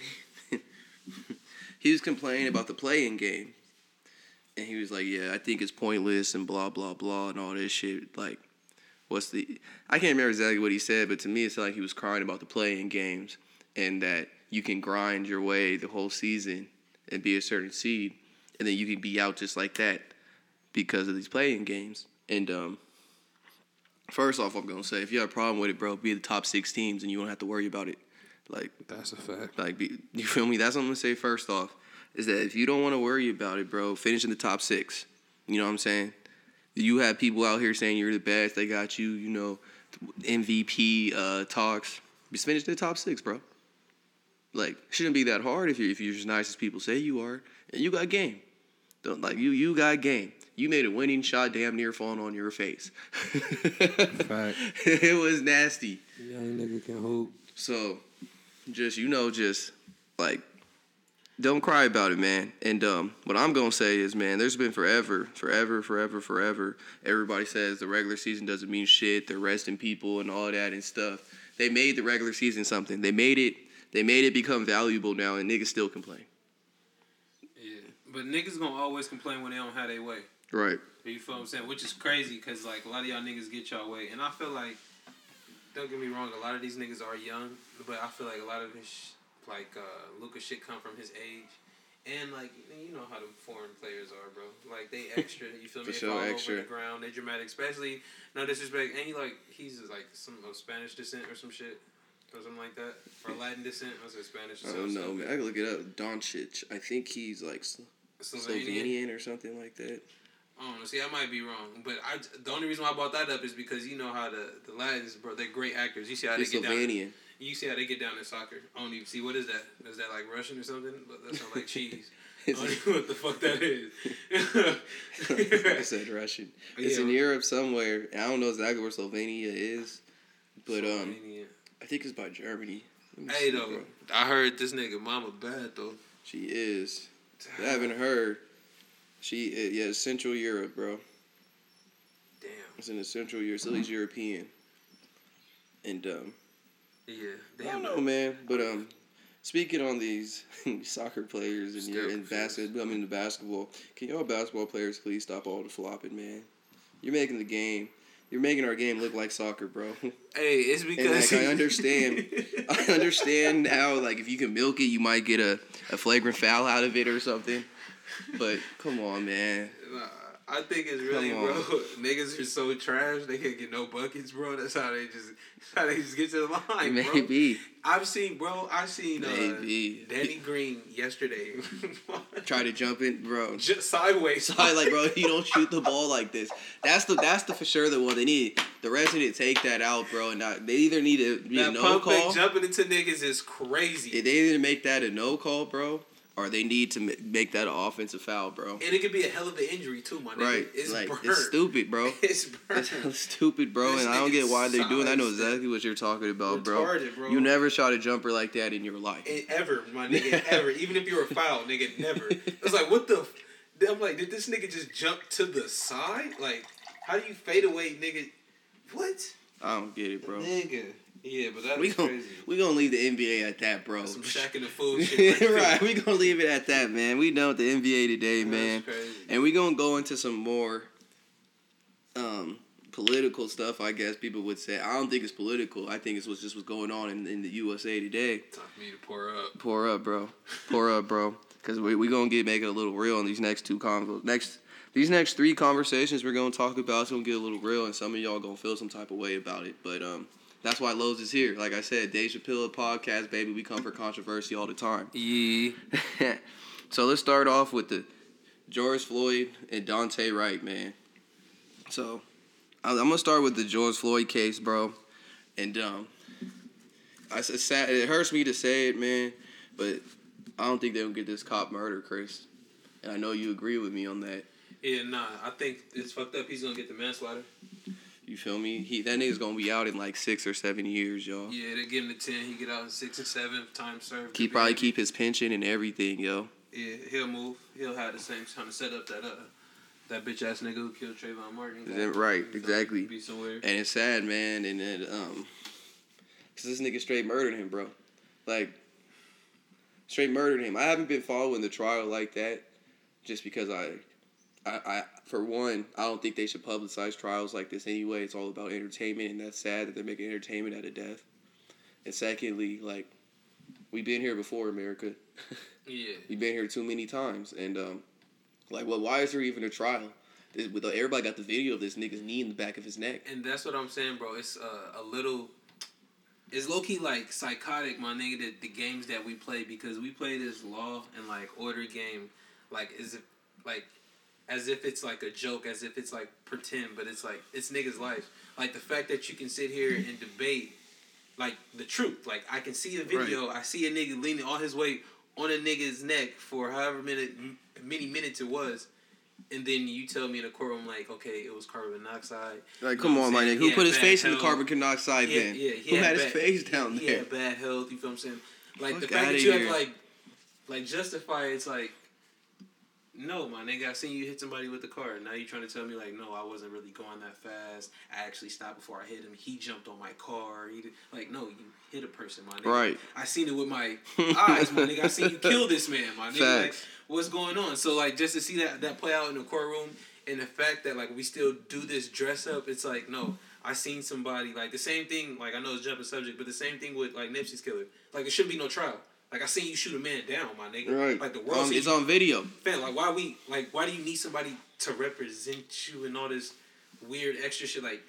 S1: [LAUGHS] he was complaining about the play-in game, and he was like, "Yeah, I think it's pointless and blah blah blah and all this shit." Like, what's the? I can't remember exactly what he said, but to me, it sounded like he was crying about the play-in games and that you can grind your way the whole season and be a certain seed, and then you can be out just like that because of these play-in games. And um, first off, I'm gonna say if you have a problem with it, bro, be the top six teams and you don't have to worry about it. Like,
S2: That's a fact.
S1: like, be, [LAUGHS] you feel me? That's what I'm gonna say. First off, is that if you don't want to worry about it, bro, finish in the top six. You know what I'm saying? You have people out here saying you're the best. They got you, you know, MVP uh, talks. Just finish in the top six, bro. Like, shouldn't be that hard if you if you're as nice as people say you are, and you got game. Don't like you. You got game. You made a winning shot, damn near falling on your face. [LAUGHS]
S2: Fact.
S1: it was nasty.
S2: Young nigga can hoop.
S1: So, just you know, just like, don't cry about it, man. And um, what I'm gonna say is, man, there's been forever, forever, forever, forever. Everybody says the regular season doesn't mean shit. They're resting people and all that and stuff. They made the regular season something. They made it. They made it become valuable now, and niggas still complain.
S2: Yeah. But niggas gonna always complain when they don't have their way.
S1: Right.
S2: You feel what I'm saying? Which is crazy because like a lot of y'all niggas get y'all way, and I feel like don't get me wrong, a lot of these niggas are young, but I feel like a lot of this sh- like uh, Luka's shit come from his age. And like you know how the foreign players are, bro. Like they [LAUGHS] extra, you feel me?
S1: Sure,
S2: fall
S1: extra.
S2: over the ground. They dramatic, especially no disrespect. And he like he's like some of Spanish descent or some shit or something like that, or [LAUGHS] Latin descent. I say Spanish.
S1: I don't know, man. I can look it up. Doncic. I think he's like
S2: Slovenian.
S1: Slovenian or something like that.
S2: Know. See, I might be wrong, but I the only reason why I brought that up is because you know how the the Latins, bro, they're great actors. You see how they get down. You see how they get down in soccer. I don't even see what is that. Is that like Russian or something? But that sounds like [LAUGHS] cheese. I don't even know what the fuck that is. [LAUGHS]
S1: I said Russian. [LAUGHS] It's in
S2: Yeah.
S1: Europe somewhere. I don't know exactly where Slovenia is, but um, I think it's by Germany.
S2: Hey
S1: see,
S2: though,
S1: bro.
S2: I heard this nigga mama bad though.
S1: She is. I haven't heard. She uh, yeah, Central Europe, bro.
S2: Damn.
S1: It's in the Central Europe. So he's European. And um,
S2: Yeah.
S1: I
S2: Damn.
S1: don't know, man. But um, speaking on these [LAUGHS] soccer players and your in basketball, I mean the basketball. Can y'all basketball players please stop all the flopping, man? You're making the game. You're making our game look like soccer, bro. [LAUGHS]
S2: Hey, it's because
S1: like I understand, [LAUGHS] I understand how like if you can milk it, you might get a, a flagrant foul out of it or something. But come on, man.
S2: Nah, I think it's really, bro. [LAUGHS] Niggas are so trash. They can't get no buckets, bro. That's how they just, [LAUGHS] how they just get to the line, bro.
S1: Maybe,
S2: I've seen, bro. I've seen uh,
S1: maybe.
S2: Danny Green yesterday. [LAUGHS]
S1: Try to jump in, bro.
S2: just sideways.
S1: Side, like, bro, you don't shoot the ball like this. That's the that's the for sure the one they need. The rest need to take that out, bro. And not, they either need to be a no call.
S2: jumping into niggas is crazy.
S1: They either make that a no call, bro, or they need to make that an offensive foul, bro.
S2: and it could be a hell of an injury too, my nigga.
S1: Right?
S2: It's
S1: like
S2: burnt.
S1: it's stupid, bro. [LAUGHS]
S2: It's burnt.
S1: It's stupid, bro,
S2: This
S1: and I don't get why they're doing. that. I know exactly what you're talking about, bro.
S2: Bro.
S1: You never shot a jumper like that in your life.
S2: And ever, my nigga, ever. Even if you were a foul, nigga, never. [LAUGHS] It's like, what the? F- I'm like, did this nigga just jump to the side? Like, how do you fade away, nigga? What?
S1: I don't get it, bro.
S2: Nigga. Yeah, but that's
S1: We gon'
S2: crazy.
S1: we gonna leave the NBA at that, bro.
S2: Some Shaqtin' a Fool shit. right,
S1: right, we gonna leave it at that, man. We done with the NBA today,
S2: That's
S1: man.
S2: crazy.
S1: And we gonna go into some more um, political stuff, I guess people would say. I don't think it's political. I think it's what's just what's going on in, in the USA today.
S2: Time for me to pour up.
S1: Pour up, bro. Pour up, bro. [LAUGHS] Because we we gonna get make it a little real in these next two convos. Next these next three conversations we're gonna talk about. It's gonna get a little real, and some of y'all gonna feel some type of way about it. But um, that's why Lowe's is here. Like I said, Dave Chappelle podcast, baby. We come for controversy all the time. [LAUGHS]
S2: Yeah. [LAUGHS]
S1: so let's start off with the George Floyd and Daunte Wright, man. So I- I'm gonna start with the George Floyd case, bro. And um, I said, sad. It hurts me to say it, man, but I don't think they'll get this cop murder, Chris. And I know you agree with me on that.
S2: Yeah, nah. I think it's fucked up. He's gonna get the manslaughter.
S1: You feel me? He that nigga's gonna be out in like six or seven years, y'all.
S2: Yeah, they give him the ten. He get out in six or seven. Time served.
S1: He probably keep his pension and everything, yo.
S2: Yeah, he'll move. He'll have the same kind of setup that uh that bitch ass nigga who killed Trayvon Martin.
S1: Right? Exactly.
S2: Be somewhere.
S1: And it's sad, man. And then um, cause this nigga straight murdered him, bro. Like, straight murdered him. I haven't been following the trial like that, just because I, I, I for one, I don't think they should publicize trials like this anyway. It's all about entertainment, and that's sad that they're making entertainment out of death. And secondly, like, we've been here before, America. [LAUGHS]
S2: Yeah.
S1: we've been here too many times, and um, like, well, why is there even a trial? This, with everybody got the video of this nigga's knee in the back of his neck.
S2: And that's what I'm saying, bro. It's uh, a little. It's low key like psychotic, my nigga. The, the games that we play because we play this law and like order game, like is it like as if it's like a joke, as if it's like pretend, but it's like it's niggas' life. Like the fact that you can sit here and debate like the truth. Like I can see a video, I see a nigga leaning all his weight on a nigga's neck for however minute many minutes it was. And then you tell me in a courtroom like, okay, it was carbon monoxide.
S1: Like,
S2: You
S1: come
S2: know
S1: on, my nigga. Who put his face in the carbon monoxide
S2: He
S1: then?
S2: yeah, he
S1: Who
S2: had
S1: had his
S2: bad-
S1: face down
S2: He
S1: there?
S2: had bad health. You feel what I'm saying? Like the fact that you have
S1: here.
S2: to like, like justify it's like, no, my nigga, I seen you hit somebody with the car. Now you trying to tell me like, no, I wasn't really going that fast. I actually stopped before I hit him. He jumped on my car. He did, like, no, you hit a person, my nigga.
S1: Right.
S2: I seen it with my [LAUGHS] eyes, my nigga. I seen you kill this man, my nigga. Like, what's going on? So like, just to see that that play out in the courtroom, and the fact that like we still do this dress up, it's like no. I seen somebody like the same thing. Like I know it's jumping subject, but the same thing with like Nipsey's killer. Like it shouldn't be no trial. Like I seen you shoot a man down, my nigga.
S1: Right.
S2: Like the world.
S1: Um, it's
S2: you-
S1: on video.
S2: Fam, like why we like why do you need somebody to represent you and all this weird extra shit? Like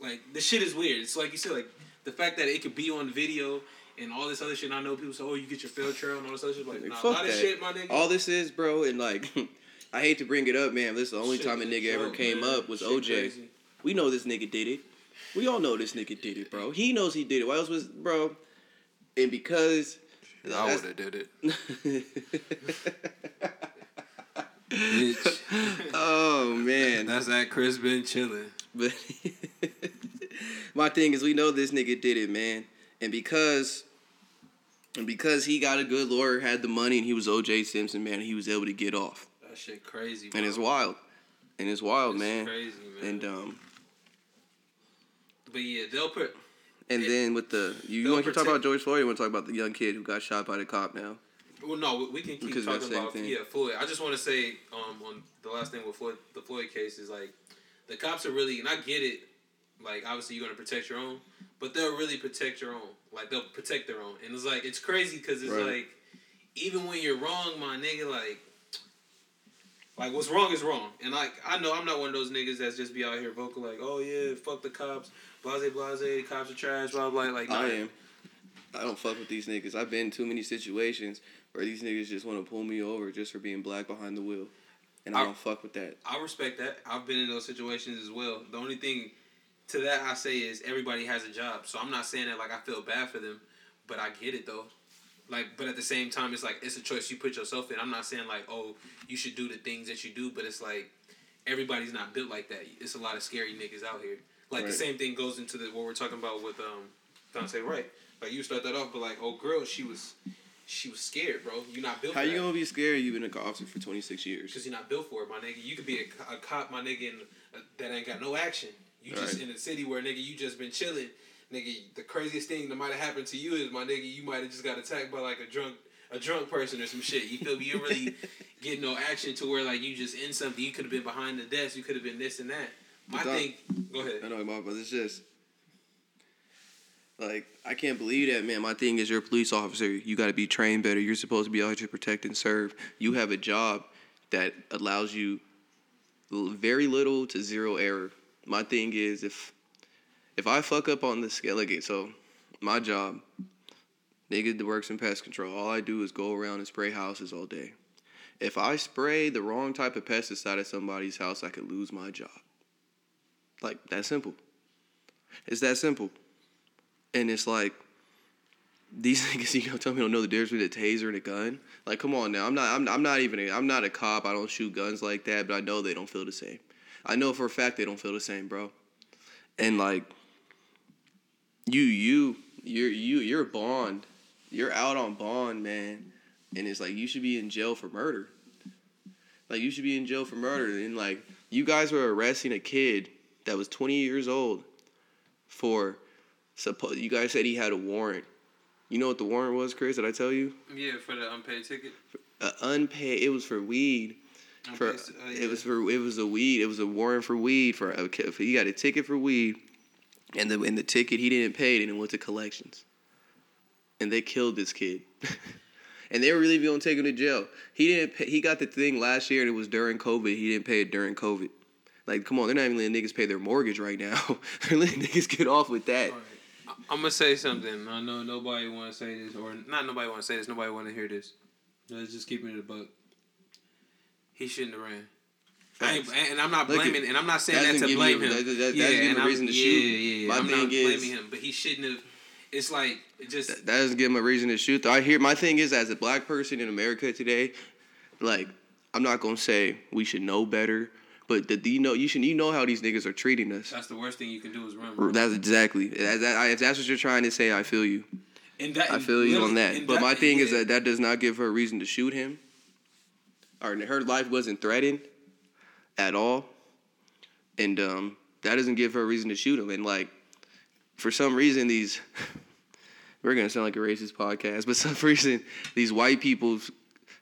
S2: like the shit is weird. It's like you said, like the fact that it could be on video and all this other shit. And I know people say, oh, you get your fair trail and all this other shit. Like, nah,
S1: fuck
S2: a lot of
S1: that.
S2: shit, my nigga.
S1: All this is, bro, and like, [LAUGHS] I hate to bring it up, man. This is the only
S2: Shit
S1: time a nigga ever came
S2: man.
S1: up was
S2: Shit
S1: OJ.
S2: crazy.
S1: We know this nigga did it. We all know this nigga did it, bro. He knows he did it. Why else was, bro? And because.
S2: I would have did it. Bitch.
S1: oh man.
S2: That's that Chris been chilling.
S1: But my thing is, we know this nigga did it, man, and because, and because he got a good lawyer, had the money, and he was O.J. Simpson, man, he was able to get off,
S2: That shit crazy. Bro.
S1: and it's wild, and it's wild,
S2: It's
S1: man,
S2: Crazy, man.
S1: and um,
S2: but yeah, they'll put.
S1: And
S2: It-
S1: then with the you, you want to talk about George Floyd? You want to talk about the young kid who got shot by the cop now?
S2: Well, no, we- can keep
S1: Because
S2: talking
S1: that's the same
S2: about
S1: thing.
S2: yeah Floyd. I just want to say um on the last thing with Floyd, the Floyd case is like the cops are really and I get it. Like obviously you're gonna protect your own, but they'll really protect your own. Like they'll protect their own, and it's like it's crazy because it's
S1: Right.
S2: like even when you're wrong, my nigga, like. Like what's wrong is wrong, and like I know I'm not one of those niggas that's just be out here vocal like, oh yeah, fuck the cops, blase blase, the cops are trash, blah blah. Like nah,
S1: I am. I don't fuck with these niggas. I've been in too many situations where these niggas just want to pull me over just for being black behind the wheel, and I,
S2: I-
S1: don't fuck with that.
S2: I respect that. I've been in those situations as well. The only thing to that I say is everybody has a job. So I'm not saying that like I feel bad for them, but I get it though. Like, but at the same time, it's like it's a choice you put yourself in. I'm not saying like, oh, you should do the things that you do, but it's like everybody's not built like that. It's a lot of scary niggas out here. Like the same thing goes into the what we're talking about with um Daunte Wright. Like you start that off, but like, oh girl, she was she was scared, bro. You're not built.
S1: How you gonna be scared? You've been an officer for twenty six years.
S2: Because you're not built for it, my nigga. You could be a, a cop, my nigga, and uh, that ain't got no action. You just
S1: Right.
S2: in a city where nigga you just been chilling, nigga. The craziest thing that might have happened to you is my nigga. You might have just got attacked by like a drunk, a drunk person or some shit. You feel me? You really [LAUGHS] get no action to where like you just in something. You could have been behind the desk. You could have been this and that. My thing. Go ahead.
S1: I know, but it's just like I can't believe that, man. My thing is, you're a police officer. You got to be trained better. You're supposed to be out here to protect and serve. You have a job that allows you very little to zero error. My thing is, if if I fuck up on the scale, like so, my job, nigga works in pest control. All I do is go around and spray houses all day. If I spray the wrong type of pesticide at somebody's house, I could lose my job. Like that simple. It's that simple. And it's like these [LAUGHS] niggas, you gonna tell me don't know the difference between a taser and a gun? Like, come on now. I'm not. I'm, I'm not even. A, I'm not a cop. I don't shoot guns like that. But I know they don't feel the same. I know for a fact they don't feel the same, bro. and like you you you're you you're bond. You're out on bond man. And it's like you should be in jail for murder. Like you should be in jail for murder. And like you guys were arresting a kid that was 20 years old for suppose you guys said he had a warrant. You know what the warrant was chris did i tell you?
S2: Yeah, for the unpaid ticket.
S1: uh, unpaid it was for weed. For
S2: oh, yeah.
S1: it was for it was a weed it was a warrant for weed for a ki- he got a ticket for weed and the and the ticket he didn't pay it and it went to collections and they killed this kid [LAUGHS] and they were really gonna take him to jail he didn't pay, he got the thing last year and it was during covid he didn't pay it during covid like come on they're not even letting niggas pay their mortgage right now [LAUGHS] they're letting niggas get off with that
S2: I'm gonna say something. I know nobody want to say this, or not nobody want to say this. Nobody want to hear this. Let's just keep it in the book. He shouldn't have ran. I and I'm not blaming, and I'm not saying
S1: that
S2: that to blame
S1: you-
S2: him.
S1: that- that- that
S2: yeah,
S1: doesn't give
S2: and
S1: him a
S2: I'm-
S1: reason to
S2: yeah,
S1: shoot.
S2: Yeah, yeah.
S1: My
S2: I'm
S1: thing
S2: not
S1: is-
S2: blaming him, but he shouldn't have. It's like it just
S1: that doesn't give him a reason to shoot. Though I hear my thing is as a black person in America today, like I'm not gonna say we should know better, but the, you know you should you know how these niggas are treating us.
S2: that's the worst thing you can do is run. bro.
S1: That's exactly. That, if that's what you're trying to say, I feel you.
S2: And that,
S1: I feel you on that. But my thing is that that does not give her a reason to shoot him. Or her life wasn't threatened at all, and um, that doesn't give her a reason to shoot him. And like, for some reason, these [LAUGHS] we're gonna sound like a racist podcast, but [LAUGHS] some reason these white people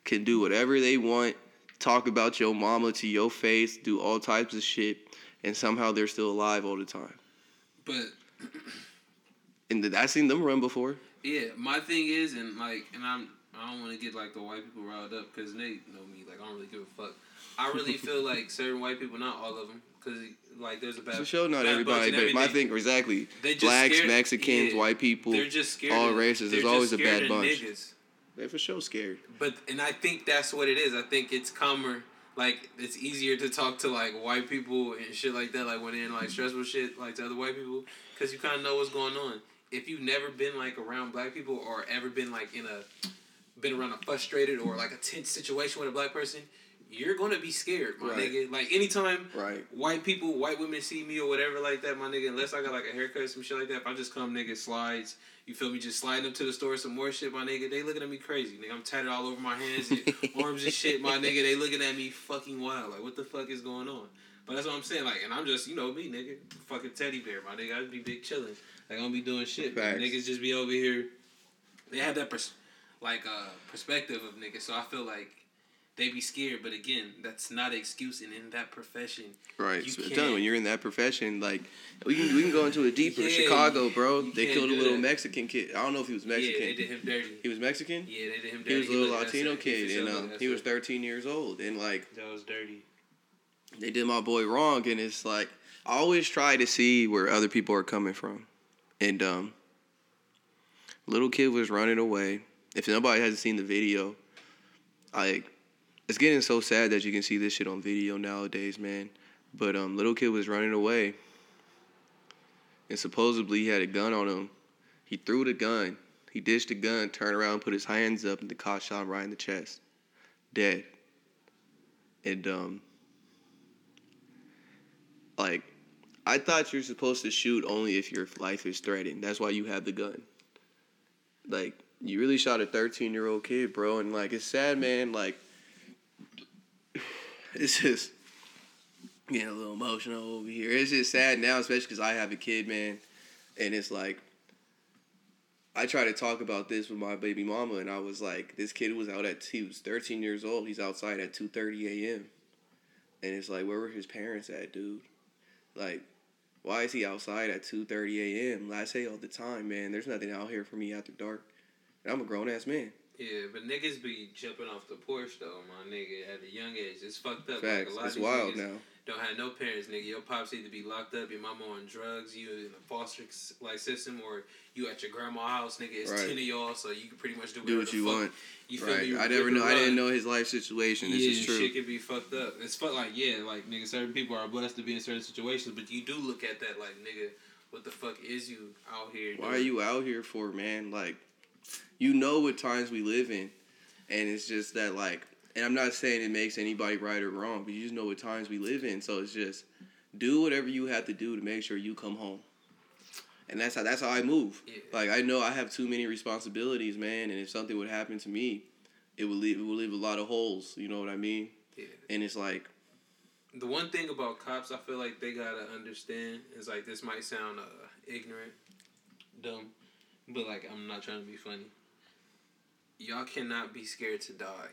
S1: can do whatever they want, talk about your mama to your face, do all types of shit, and somehow they're still alive all the time.
S2: But [CLEARS THROAT]
S1: And I've seen them run before.
S2: Yeah, my thing is, and like, and I'm, I don't want to get like the white people riled up because they know me. Like, I don't really give a fuck. I really feel like certain white people, not all of them, because like there's a bad.
S1: For sure, not everybody, but my thing exactly.
S2: Just
S1: Blacks,
S2: scared-
S1: Mexicans,
S2: yeah,
S1: white people,
S2: they're just scared.
S1: all races. There's always a bad bunch.
S2: Niggas.
S1: They're for sure scared.
S2: But and I think that's what it is. I think it's calmer. Like it's easier to talk to like white people and shit like that. Like when they're in like stressful shit like to other white people, because you kind of know what's going on. If you've never been like around black people or ever been like in a been around a frustrated or like a tense situation with a black person, you're gonna be scared, my
S1: Right.
S2: nigga. Like anytime
S1: Right.
S2: white people, white women see me or whatever like that, my nigga. Unless I got like a haircut, or some shit like that. If I just come, nigga, slides. You feel me? Just sliding up to the store, some more shit, my nigga. They looking at me crazy, nigga. I'm tatted all over my hands, and [LAUGHS] arms and shit, my nigga. They looking at me fucking wild. Like, what the fuck is going on? But that's what I'm saying. Like, and I'm just, you know me, nigga. Fucking teddy bear, my nigga. I'd be big chilling. Like, I don't be doing shit. Niggas just be over here. They have that pers- like uh perspective of niggas. So I feel like they be scared. But again, that's not an excuse. And in that profession,
S1: Right.
S2: You
S1: So I'm
S2: can't-
S1: telling you, when you're in that profession, like we can we can go into it deeper.
S2: Yeah,
S1: Chicago, bro. They killed a little
S2: that.
S1: Mexican kid. I don't know if he was
S2: yeah,
S1: Mexican.
S2: they did him dirty.
S1: he was Mexican.
S2: Yeah, they did him dirty.
S1: He was a little
S2: looked-
S1: Latino kid, and
S2: sure
S1: um, he was 13 years old, and like
S2: That was dirty.
S1: they did my boy wrong, and it's like I always try to see where other people are coming from, and um, little kid was running away. If nobody hasn't seen the video, like it's getting so sad that you can see this shit on video nowadays, man. But um, little kid was running away, and supposedly he had a gun on him. He threw the gun. He ditched the gun, turned around, put his hands up, and the cop shot him right in the chest, dead. And um, like, I thought you're supposed to shoot only if your life is threatened. That's why you have the gun. Like, you really shot a 13 year old kid, bro, and like, it's sad, man. Like, [LAUGHS] it's just getting a little emotional over here. It's just sad now, especially because I have a kid, man, and it's like. I try to talk about this with my baby mama, and I was like, "This kid was out at he was 13 years old. He's outside at 2:30 a.m." And it's like, where were his parents at, dude? Like, why is he outside at 2:30 a.m.? I say all the time, man. There's nothing out here for me after dark. And I'm a grown ass man.
S2: Yeah, but niggas be jumping off the porch though, my nigga, at a young age. It's fucked up.
S1: Facts.
S2: Like, a lot
S1: It's wild now.
S2: Don't have no parents, nigga. Your pops either be locked up, your mama on drugs, you in a foster like system, or you at your grandma's house, nigga. It's
S1: Right.
S2: ten of y'all, so you can pretty much do
S1: Do what you
S2: fuck.
S1: want.
S2: You feel
S1: Right.
S2: me?
S1: I never know.
S2: and
S1: I didn't know his life situation. This
S2: yeah,
S1: is true.
S2: shit could be fucked up. It's fuck like yeah, like nigga. Certain people are blessed to be in certain situations, but you do look at that like nigga. What the fuck is you out here?
S1: Why are you out here for, man? Like, you know what times we live in, and it's just that like, and I'm not saying it makes anybody right or wrong, but you just know what times we live in. So it's just do whatever you have to do to make sure you come home. And that's how that's how I move.
S2: Yeah.
S1: Like I know I have too many responsibilities, man, and if something would happen to me, it would leave it would leave a lot of holes. You know what I mean?
S2: Yeah.
S1: And it's like,
S2: The one thing about cops, I feel like they gotta understand is like this might sound uh, ignorant, dumb, but like I'm not trying to be funny. Y'all cannot be scared to die.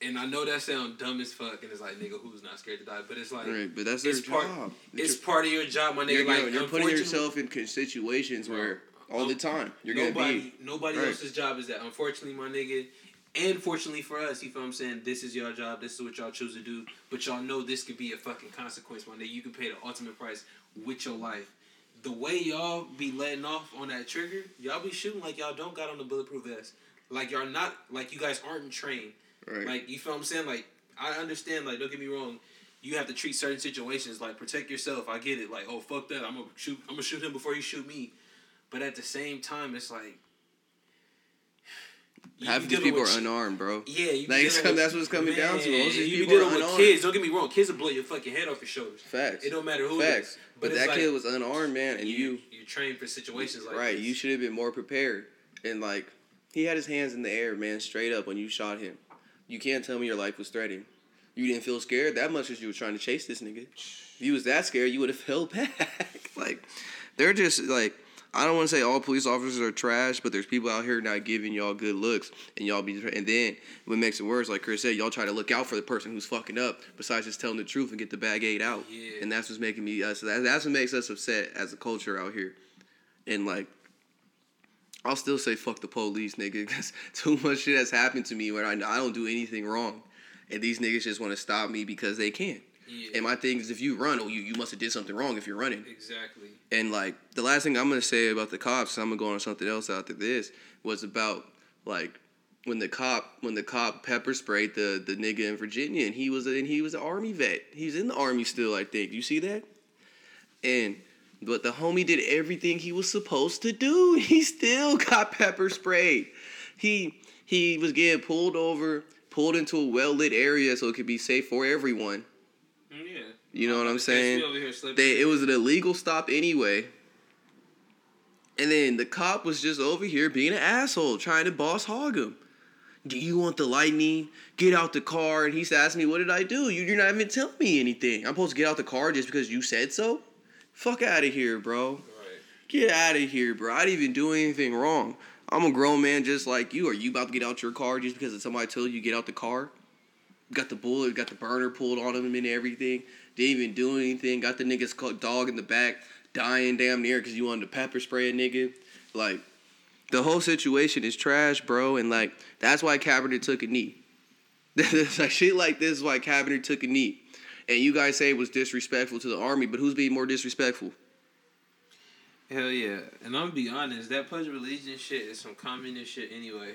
S2: And I know that sounds dumb as fuck, and it's like nigga, who's not scared to die? But it's like
S1: right, but that's their
S2: it's part-
S1: job.
S2: it's part of your job, my nigga.
S1: you're,
S2: like
S1: you're, putting yourself in situations where all the time you're
S2: nobody,
S1: gonna be.
S2: nobody
S1: Right.
S2: else's job is that. Unfortunately, my nigga, and fortunately for us, you feel what I'm saying? This is your job. This is what y'all choose to do. But y'all know this could be a fucking consequence one day. You can pay the ultimate price with your life. The way y'all be letting off on that trigger, y'all be shooting like y'all don't got on the bulletproof vest. Like y'all not like you guys aren't trained.
S1: Right.
S2: Like you feel what I'm saying? Like I understand. Like don't get me wrong. You have to treat certain situations like protect yourself. I get it. Like oh fuck that. I'm gonna shoot. I'm gonna shoot him before you shoot me. But at the same time, it's like [SIGHS]
S1: Half of these people are unarmed, bro.
S2: Yeah, you
S1: Like, [LAUGHS]
S2: with-
S1: that's what's it's coming down to.
S2: Man,
S1: Most of these
S2: you be
S1: people are
S2: dealing with kids. Don't get me wrong. Kids will blow your fucking head off your shoulders.
S1: Facts.
S2: It don't matter who. It
S1: Facts.
S2: is.
S1: But,
S2: it's
S1: that
S2: like,
S1: kid was unarmed, man, and you,
S2: you trained for situations like
S1: right,
S2: this.
S1: you should have been more prepared. And like, he had his hands in the air, man, straight up when you shot him. You can't tell me your life was threatened. You didn't feel scared that much as you were trying to chase this nigga. If you was that scared, you would have [LAUGHS] fell back. [LAUGHS] like, they're just like, I don't want to say all police officers are trash, but there's people out here not giving y'all good looks, and y'all be. And then what makes it worse, like Chris said, y'all try to look out for the person who's fucking up, besides just telling the truth and get the bag aid out.
S2: Yeah.
S1: And that's what's making me. Uh, so that, that's what makes us upset as a culture out here, and like. I'll still say fuck the police, nigga, [LAUGHS] because too much shit has happened to me where I, I don't do anything wrong, and these niggas just want to stop me because they can.
S2: Yeah.
S1: And my thing is, if you run, oh, you, you must have did something wrong if you're running.
S2: Exactly.
S1: And like the last thing I'm gonna say about the cops, I'm gonna go on something else after this, was about like when the cop when the cop pepper sprayed the the nigga in Virginia, and he was and he was an army vet. He's in the army still, I think. You see that? And but the homie did everything he was supposed to do. [LAUGHS] He still got pepper sprayed. He he was getting pulled over, pulled into a well lit area so it could be safe for everyone.
S2: Mm, Yeah.
S1: You know what I'm saying?
S2: me over here slipping.
S1: They it was an illegal stop anyway. And then the cop was just over here being an asshole, trying to boss hog him. Do you want the lightning? Get out the car. And he's asking me, what did I do? You, you're not even telling me anything. I'm supposed to get out the car just because you said so? Fuck out of here, bro.
S2: Right.
S1: Get out of here, bro. I didn't even do anything wrong. I'm a grown man just like you. Are you about to get out your car just because of somebody told you to get out the car? Got the bullet, got the burner pulled on him and everything. Didn't even do anything. Got the nigga's dog in the back dying damn near because you wanted to pepper spray a nigga. Like, the whole situation is trash, bro. And like, that's why Kaepernick took a knee. [LAUGHS] like shit like this is why Kaepernick took a knee. And you guys say it was disrespectful to the army, but who's being more disrespectful?
S2: Hell yeah. And I'm gonna be honest, that Pledge of Allegiance shit is some communist shit anyway.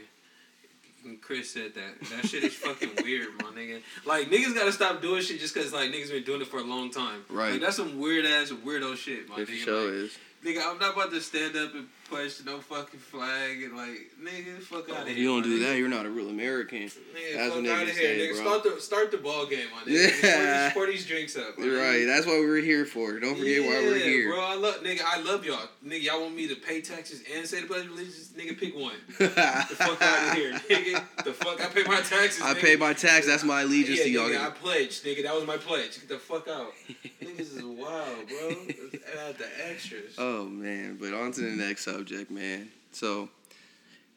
S2: And Chris said that. That shit is fucking [LAUGHS] weird, my nigga. Like niggas gotta stop doing shit just cause like niggas been doing it for a long time.
S1: Right.
S2: Like that's some weird ass weirdo shit, my nigga.
S1: show
S2: like,
S1: is.
S2: Nigga, I'm not about to stand up and push no fucking flag and like, nigga, fuck out of here.
S1: If you don't do that, you're not a real American.
S2: Nigga,
S1: That's
S2: fuck
S1: what
S2: out of here,
S1: say,
S2: nigga.
S1: bro.
S2: Start the start the ball game, my nigga.
S1: Yeah.
S2: Pour, these, [LAUGHS] pour these drinks up.
S1: You're
S2: nigga.
S1: right. That's what we're here for. Don't forget why we're here.
S2: Bro, I love nigga, I love y'all. Nigga, y'all want me to pay taxes and say the pledge of allegiance? Nigga, pick one. [LAUGHS] The fuck out of here, nigga. The fuck I pay my taxes.
S1: I
S2: nigga.
S1: pay my tax. That's my allegiance
S2: yeah,
S1: to y'all.
S2: Nigga, I pledge, nigga. That was my pledge. Get the fuck out. [LAUGHS] Niggas is wild, bro. [LAUGHS] The extras.
S1: Oh man, but on to the next subject, man. So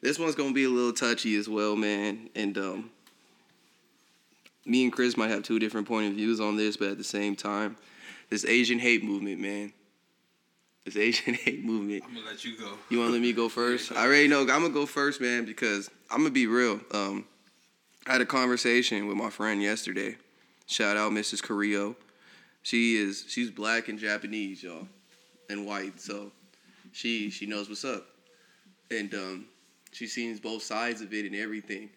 S1: this one's gonna be a little touchy as well, man. And um, me and Chris might have two different point of views on this, but at the same time, this Asian hate movement, man. This Asian [LAUGHS] hate movement.
S2: I'm gonna let you go.
S1: You want to let me go [LAUGHS] first? I already know. I'm gonna go first, man, because I'm gonna be real. Um, I had a conversation with my friend yesterday. Shout out Mrs. Carrillo. She is she's black and Japanese, y'all, and white. So she she knows what's up, and um, she sees both sides of it and everything.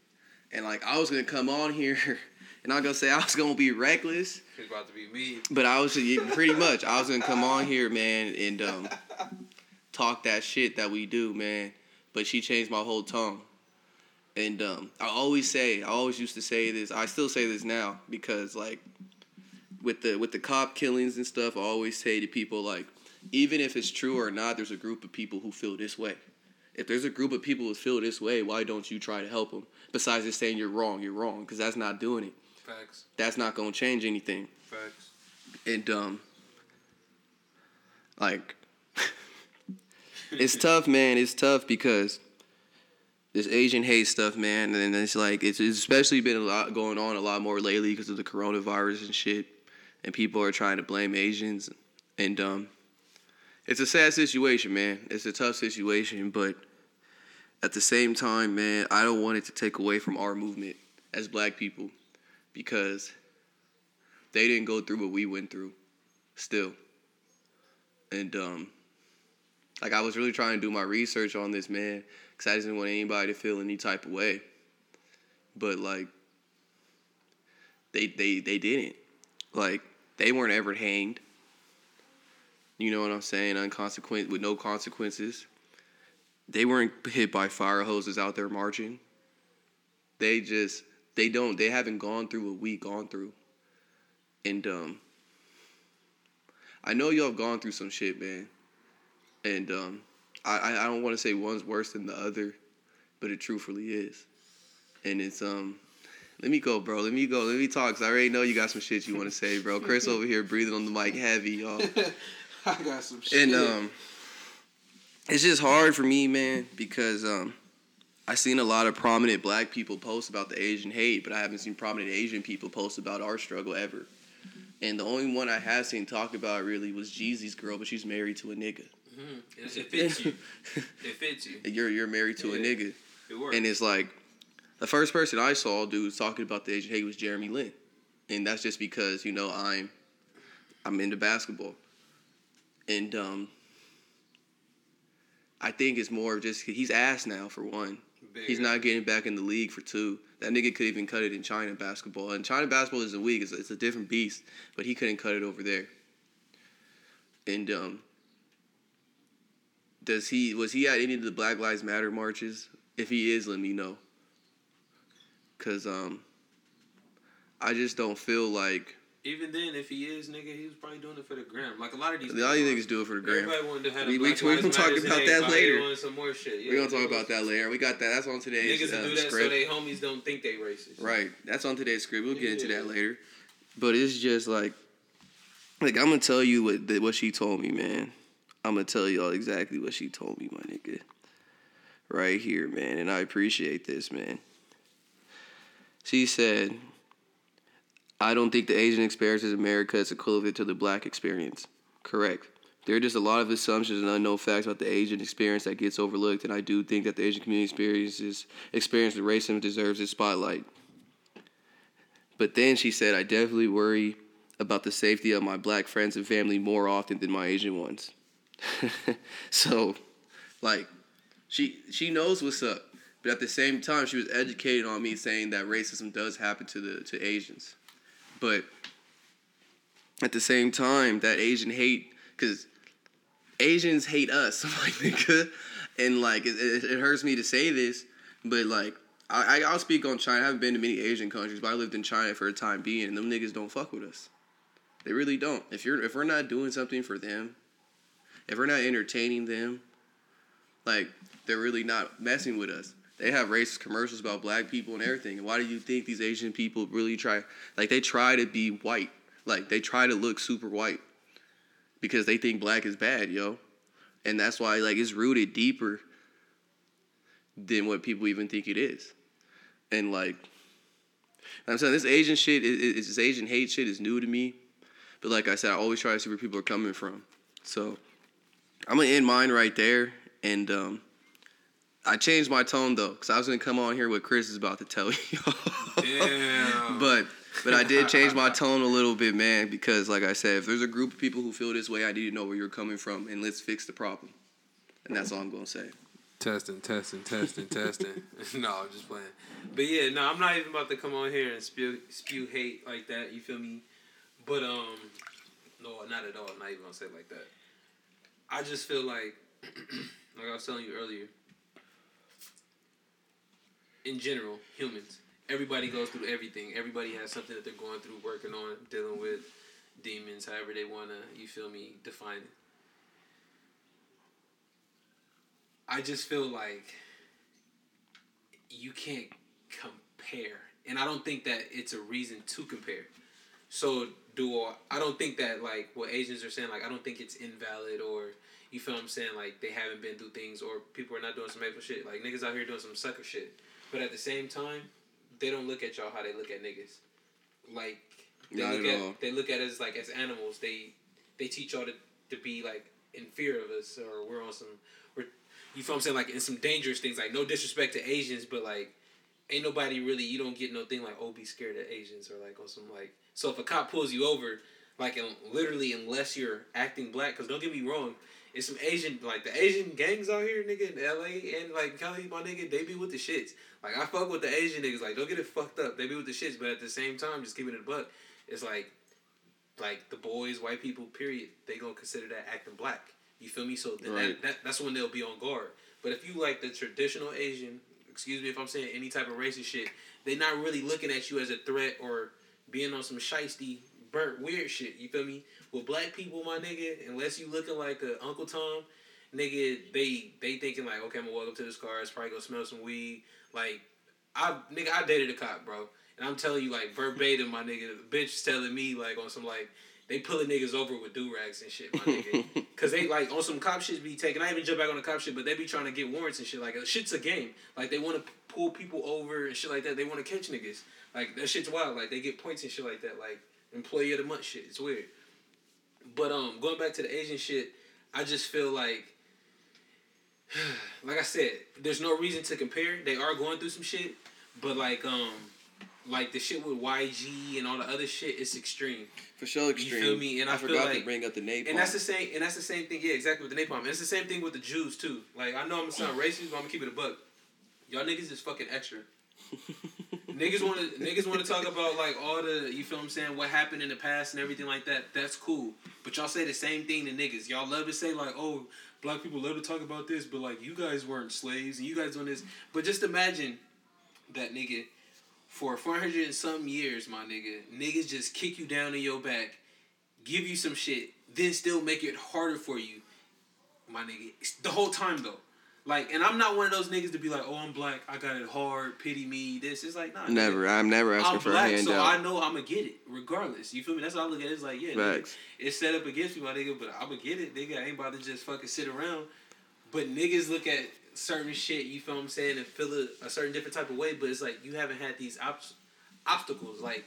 S1: And like I was gonna come on here, [LAUGHS] and I'm gonna say I was gonna be reckless.
S2: It's about to be me.
S1: But I was pretty much I was gonna come on here, man, and um, talk that shit that we do, man. But she changed my whole tone. And um, I always say, I always used to say this. I still say this now because like with the with the cop killings and stuff, I always say to people like, even if it's true or not, there's a group of people who feel this way. If there's a group of people who feel this way, why don't you try to help them? Besides just saying you're wrong, you're wrong, because that's not doing it.
S2: Facts.
S1: That's not gonna change anything.
S2: Facts.
S1: And um, like, [LAUGHS] it's tough, man. It's tough because this Asian hate stuff, man, and it's like it's, it's especially been a lot going on a lot more lately because of the coronavirus and shit, and people are trying to blame Asians, and um, it's a sad situation, man. It's a tough situation, but at the same time, man, I don't want it to take away from our movement as Black people because they didn't go through what we went through, still, and um, like I was really trying to do my research on this, man because I didn't want anybody to feel any type of way. But like, they they they didn't. Like they weren't ever hanged. You know what I'm saying? Unconsequent with no consequences. They weren't hit by fire hoses out there marching. They just they don't they haven't gone through what we gone through. And um I know y'all have gone through some shit, man. And um I, I don't want to say one's worse than the other, but it truthfully is. And it's um let me go, bro. Let me go. Let me talk. Cause I already know you got some shit you want to say, bro. [LAUGHS] Chris over here breathing on the mic heavy, y'all. [LAUGHS]
S2: I got some shit.
S1: And um, it's just hard for me, man, because um, I seen a lot of prominent Black people post about the Asian hate, but I haven't seen prominent Asian people post about our struggle ever. And the only one I have seen talk about really was Jeezy's girl, but she's married to a nigga.
S2: Mm-hmm. It, it fits you. [LAUGHS] it fits you.
S1: You're you're married to
S2: Yeah.
S1: a nigga,
S2: It works.
S1: and it's like the first person I saw dude talking about the Asian hate was Jeremy Lin, and that's just because you know I'm I'm into basketball, and um, I think it's more of just he's ass now for one. He's not getting back in the league for two. That nigga could even cut it in China basketball, and China basketball isn't weak; it's, it's a different beast. But he couldn't cut it over there. And um, does he was he at any of the Black Lives Matter marches? If he is, let me know. Cause um, I just don't feel like
S2: Even then, if he is, nigga, he was probably doing it for the gram. Like a lot of these.
S1: the other
S2: are.
S1: niggas do it for the gram.
S2: Everybody wanted to have
S1: We-
S2: a
S1: we- we gonna talk about that later.
S2: some more shit.
S1: We're gonna talk about that later. We got that. That's on today's
S2: script. Niggas
S1: uh,
S2: do that
S1: script.
S2: so they homies don't think they racist.
S1: Right. That's on today's script. We'll get into that later. But it's just like, like I'm gonna tell you what the- what she told me, man. I'm gonna tell y'all exactly what she told me, my nigga. Right here, man, and I appreciate this, man. She said, "I don't think the Asian experience in America is equivalent to the Black experience." Correct. There are just a lot of assumptions and unknown facts about the Asian experience that gets overlooked, and I do think that the Asian community experiences experience with racism deserves its spotlight. But then she said, I definitely worry about the safety of my black friends and family more often than my Asian ones. [LAUGHS] so, like, she she knows what's up, but at the same time, she was educated on me saying that racism does happen to the to Asians, but at the same time, that Asian hate, because Asians hate us, [LAUGHS] like and like it, it, it hurts me to say this, but like I I'll speak on China. I haven't been to many Asian countries, but I lived in China for a time being, and them niggas don't fuck with us. They really don't. If you're if we're not doing something for them, if we're not entertaining them, like they're really not messing with us. They have racist commercials about black people and everything. And why do you think these Asian people really try like they try to be white? Like they try to look super white because they think black is bad, yo. And that's why like it's rooted deeper than what people even think it is. And like I'm saying this Asian shit is, is this Asian hate shit is new to me. But like I said, I always try to see where people are coming from. So I'm gonna end mine right there. And um, I changed my tone though, because I was gonna come on here what Chris is about to tell [LAUGHS] you. But but I did change my [LAUGHS] tone a little bit, man, because like I said, if there's a group of people who feel this way, I need to know where you're coming from, and let's fix the problem. And that's all I'm gonna say.
S2: Testing, testing, testing, testing. [LAUGHS] no, I'm just playing. But yeah, no, I'm not even about to come on here and spew spew hate like that. You feel me? But um, no, not at all. I'm not even gonna say it like that. I just feel like, [CLEARS THROAT] like I was telling you earlier. In general, humans, everybody goes through everything. Everybody has something that they're going through, working on, dealing with. demons, however they wanna, you feel me, define it. I just feel like you can't compare, and I don't think that it's a reason to compare. So do I don't think that like what Asians are saying, like I don't think it's invalid or you feel I'm saying, like they haven't been through things or people are not doing some maple shit. Like niggas out here doing some sucker shit. But at the same time, they don't look at y'all how they look at niggas. Like they
S1: Not
S2: look
S1: at
S2: at they look at us like as animals. They they teach y'all to, to be like in fear of us or we're on some we're you feel I'm saying, like in some dangerous things. Like no disrespect to Asians, but like ain't nobody really you don't get no thing like oh be scared of Asians or like on some like so if a cop pulls you over like and literally unless you're acting black because don't get me wrong it's some Asian like the Asian gangs out here nigga in L.A. and like Cali my nigga they be with the shits. Like I fuck with the Asian niggas like don't get it fucked up. They be with the shits but at the same time just keeping it a buck. It's like like the boys white people period they gonna consider that acting black. You feel me? So then
S1: Right.
S2: that, that that's when they'll be on guard. But if you like the traditional Asian excuse me if I'm saying any type of racist shit, they're not really looking at you as a threat or being on some shisty, burnt weird shit. You feel me? With black people, my nigga, unless you looking like a Uncle Tom, nigga, they they thinking like, okay, I'm gonna walk up to this car, it's probably gonna smell some weed. Like, I nigga, I dated a cop, bro, and I'm telling you like verbatim, my nigga, the bitch telling me like on some like. They pulling niggas over with do rags and shit, my nigga. [LAUGHS] Cause they like on some cop shit be taking. I even jump back on the cop shit, but they be trying to get warrants and shit. Like uh, shit's a game. Like they want to pull people over and shit like that. They want to catch niggas. Like that shit's wild. Like they get points and shit like that. Like employee of the month shit. It's weird. But um, going back to the Asian shit, I just feel like, [SIGHS] like I said, there's no reason to compare. They are going through some shit, but like um, like the shit with YG and all the other shit, it's extreme.
S1: For sure, extreme.
S2: You feel me? And I feel
S1: forgot to
S2: like-
S1: bring up the napalm.
S2: And that's the same. And that's the same thing. Yeah, exactly with the napalm. And it's the same thing with the Jews too. Like I know I'm gonna sound racist, but I'm gonna keep it a buck. Y'all niggas is fucking extra. [LAUGHS] niggas want to niggas want to talk about like all the you feel what I'm saying what happened in the past and everything like that. That's cool. But y'all say the same thing to niggas. Y'all love to say like oh black people love to talk about this, but like you guys weren't slaves and you guys doing this. But just imagine that nigga for 400 and some years, my nigga, niggas just kick you down in your back, give you some shit, then still make it harder for you, my nigga. The whole time though. Like, and I'm not one of those niggas to be like, oh, I'm black, I got it hard, pity me, this. It's like, nah.
S1: Never. I'm never asking
S2: I'm
S1: for
S2: black,
S1: a
S2: so
S1: handout.
S2: I know I'm gonna get it regardless. You feel me? That's how I look at it. It's like, yeah, nigga, it's set up against me, my nigga, but I'm gonna get it, nigga. I ain't about to just fucking sit around. But niggas look at certain shit, you feel what I'm saying, and feel it a certain different type of way. But it's like you haven't had these obs- obstacles. Like,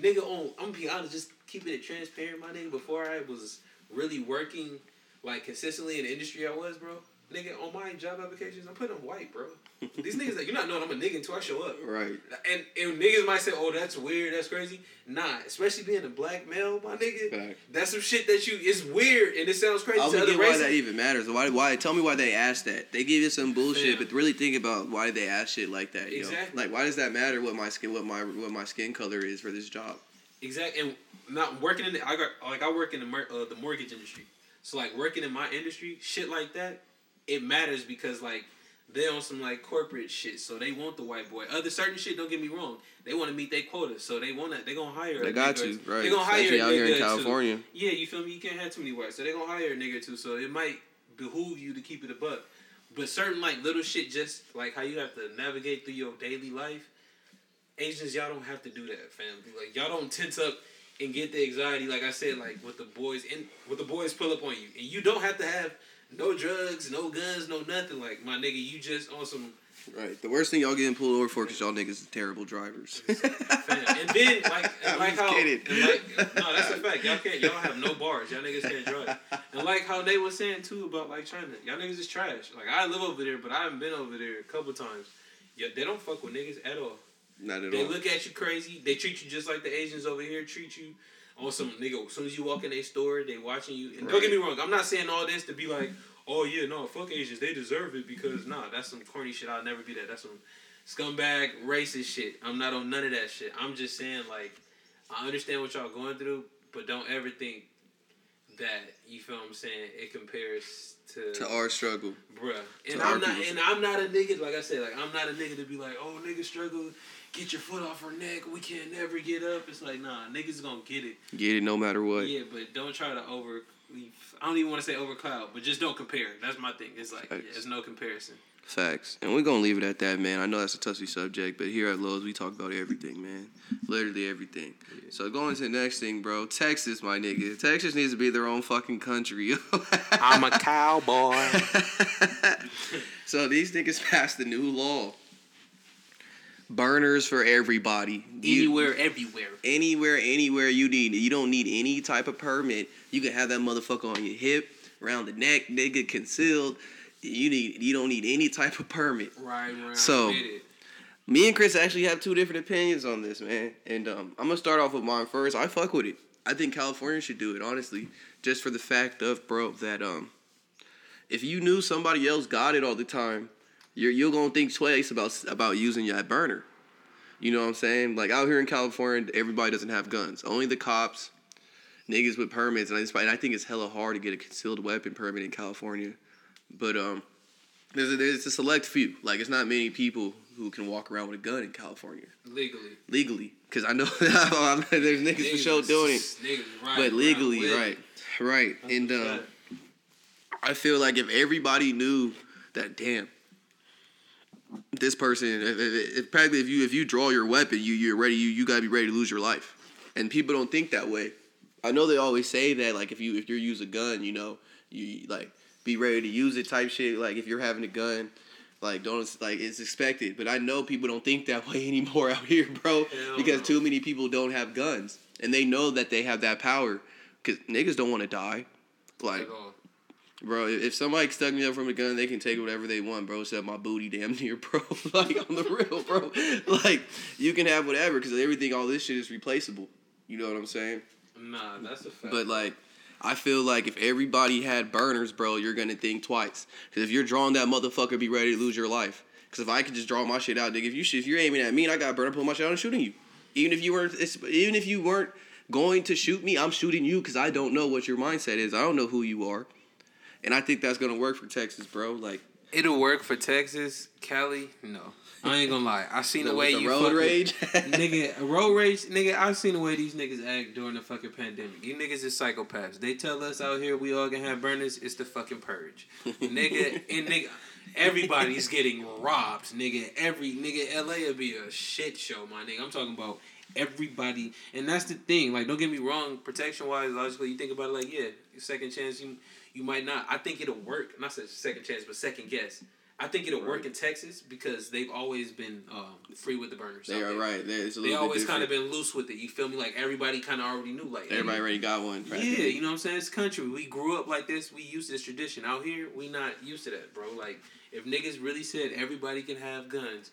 S2: nigga, oh, on I'm gonna be honest, just keeping it transparent, my nigga. Before I was really working like consistently in the industry I was, bro. Nigga, on my job applications, I'm putting them white, bro. These niggas, like, you're not knowing I'm a nigga until I show up.
S1: Right.
S2: And, and niggas might say, oh, that's weird, that's crazy. Nah, especially being a black male, my nigga. That's some shit that you, it's weird and it sounds crazy
S1: I
S2: to
S1: don't
S2: other
S1: get why that even matters. Why? Why? Tell me why they asked that. They give you some bullshit,
S2: Fam.
S1: but really think about why they ask shit like that. Yo.
S2: Exactly.
S1: Like, why does that matter? What my skin, what my, what my skin color is for this job?
S2: Exactly, and not working in the, I got like I work in the uh, the mortgage industry, so like working in my industry, shit like that, it matters because like they on some like corporate shit, so they want the white boy. Other certain shit, don't get me wrong, they want to meet their quota, so they want to they gonna hire.
S1: They
S2: a
S1: got
S2: or-
S1: right.
S2: They gonna hire
S1: Especially
S2: a
S1: out here in
S2: nigga or two.
S1: California.
S2: Yeah, you feel me? You can't have too many whites, so they gonna hire a nigga too. So it might behoove you to keep it a buck. But certain like little shit, just like how you have to navigate through your daily life, Asians y'all don't have to do that, fam. Like y'all don't tense up and get the anxiety. Like I said, like with the boys and with the boys pull up on you, and you don't have to have no drugs, no guns, no nothing. Like my nigga, you just on some
S1: Right. The worst thing y'all getting pulled over for because y'all niggas is terrible drivers.
S2: And then like [LAUGHS] and like how
S1: kidding.
S2: and like no, that's a fact. Y'all can't y'all have no bars. Y'all niggas can't drive. And like how they was saying too about like China. Y'all niggas is trash. Like I live over there, but I haven't been over there a couple times. Yeah, they don't fuck with niggas at all.
S1: Not at
S2: They
S1: all.
S2: They look at you crazy. They treat you just like the Asians over here treat you. On some nigga, as soon as you walk in their store, they watching you. And don't get me wrong, I'm not saying all this to be like, oh yeah, no, fuck Asians, they deserve it because nah, that's some corny shit. I'll never be that. That's some scumbag racist shit. I'm not on none of that shit. I'm just saying like, I understand what y'all going through, but don't ever think that you feel what I'm saying. It compares to
S1: to our struggle.
S2: bruh. And
S1: To
S2: I'm not and I'm not a nigga. Like I said, like I'm not a nigga to be like, oh nigga struggle, get your foot off her neck. We can't never get up. It's like nah, niggas gonna get it.
S1: Get it no matter what.
S2: Yeah, but don't try to over. I don't even want to say overcloud, but just don't compare. That's my thing. It's like yeah, there's no comparison.
S1: Facts. And we're gonna leave it at that, man. I know that's a touchy subject, but here at Lowe's we talk about everything, man. Literally everything. So going to the next thing, bro. Texas, my nigga. Texas needs to be their own fucking country. [LAUGHS]
S2: I'm a cowboy. [LAUGHS]
S1: so these niggas passed the new law. Burners for everybody. You-
S2: Anywhere, everywhere.
S1: anywhere, anywhere you need. You don't need any type of permit. You can have that motherfucker on your hip, around the neck, nigga, concealed. You need. You don't need any type of permit.
S2: Right around
S1: So- Me and Chris actually have two different opinions on this, man. And um, I'm gonna start off with mine first. I fuck with it. I think California should do it, honestly, just for the fact of, bro, that um, if you knew somebody else got it all the time, you're you're gonna think twice about about using your burner. You know what I'm saying? Like out here in California, everybody doesn't have guns. Only the cops, niggas with permits, and I, just, and I think it's hella hard to get a concealed weapon permit in California. But um, there's a, there's a select few. Like it's not many people who can walk around with a gun in California
S2: Legally.
S1: legally. Cause I know [LAUGHS] there's niggas for sure doing it,
S2: Niggas right
S1: but legally, right, right.
S2: That's
S1: And um. I feel like if everybody knew that, damn, this person, if, if, if practically if you if you draw your weapon, you you're ready. You you gotta be ready to lose your life. And people don't think that way. I know they always say that like if you if you use a gun, you know, you like be ready to use it type shit. Like if you're having a gun. Like don't like it's expected, but I know people don't think that [LAUGHS] way anymore out here, bro.
S2: Hell
S1: because
S2: no.
S1: too many people don't have guns, and they know that they have that power. Cause niggas don't want to die. Like Bro, if somebody stuck me up from a gun, they can take whatever they want, bro. Except my booty, damn [LAUGHS] near, bro. [LAUGHS] like on the real, bro. Like you can have whatever, because everything, all this shit is replaceable. You know what I'm saying?
S2: Nah, that's a fact.
S1: But like, I feel like if everybody had burners, bro, you're gonna think twice. Because if you're drawing that motherfucker, be ready to lose your life. Because if I could just draw my shit out, nigga, if you if you're aiming at me and I got burner, pull my shit out and shooting you. Even if you weren't, even if you weren't going to shoot me, I'm shooting you because I don't know what your mindset is. I don't know who you are. And I think that's gonna work for Texas, bro. Like
S2: It'll work for Texas, Cali. No, I ain't gonna lie. I seen the,
S1: the,
S2: way
S1: the
S2: you
S1: road
S2: fucking-
S1: rage. [LAUGHS]
S2: nigga, road rage, nigga. I seen the way these niggas act during the fucking pandemic. You niggas is psychopaths. They tell us out here we all gonna have burners. It's the fucking purge, nigga. And nigga, everybody's getting robbed, nigga. Every nigga, LA will be a shit show, my nigga. I'm talking about everybody, and that's the thing. Like, don't get me wrong. Protection wise, logically, you think about it like, yeah, second chance, you you might not. I think it'll work. Not say second chance, but second guess. I think it'll work in Texas because they've always been um, free with the burners.
S1: they are right. They,
S2: always kind of been loose with it. You feel me? Like everybody kind of already knew. Like
S1: Everybody
S2: hey,
S1: already got one.
S2: Yeah, you know what I'm saying. It's country. We grew up like this. We used this tradition. Out here, we not used to that, bro. Like if niggas really said everybody can have guns,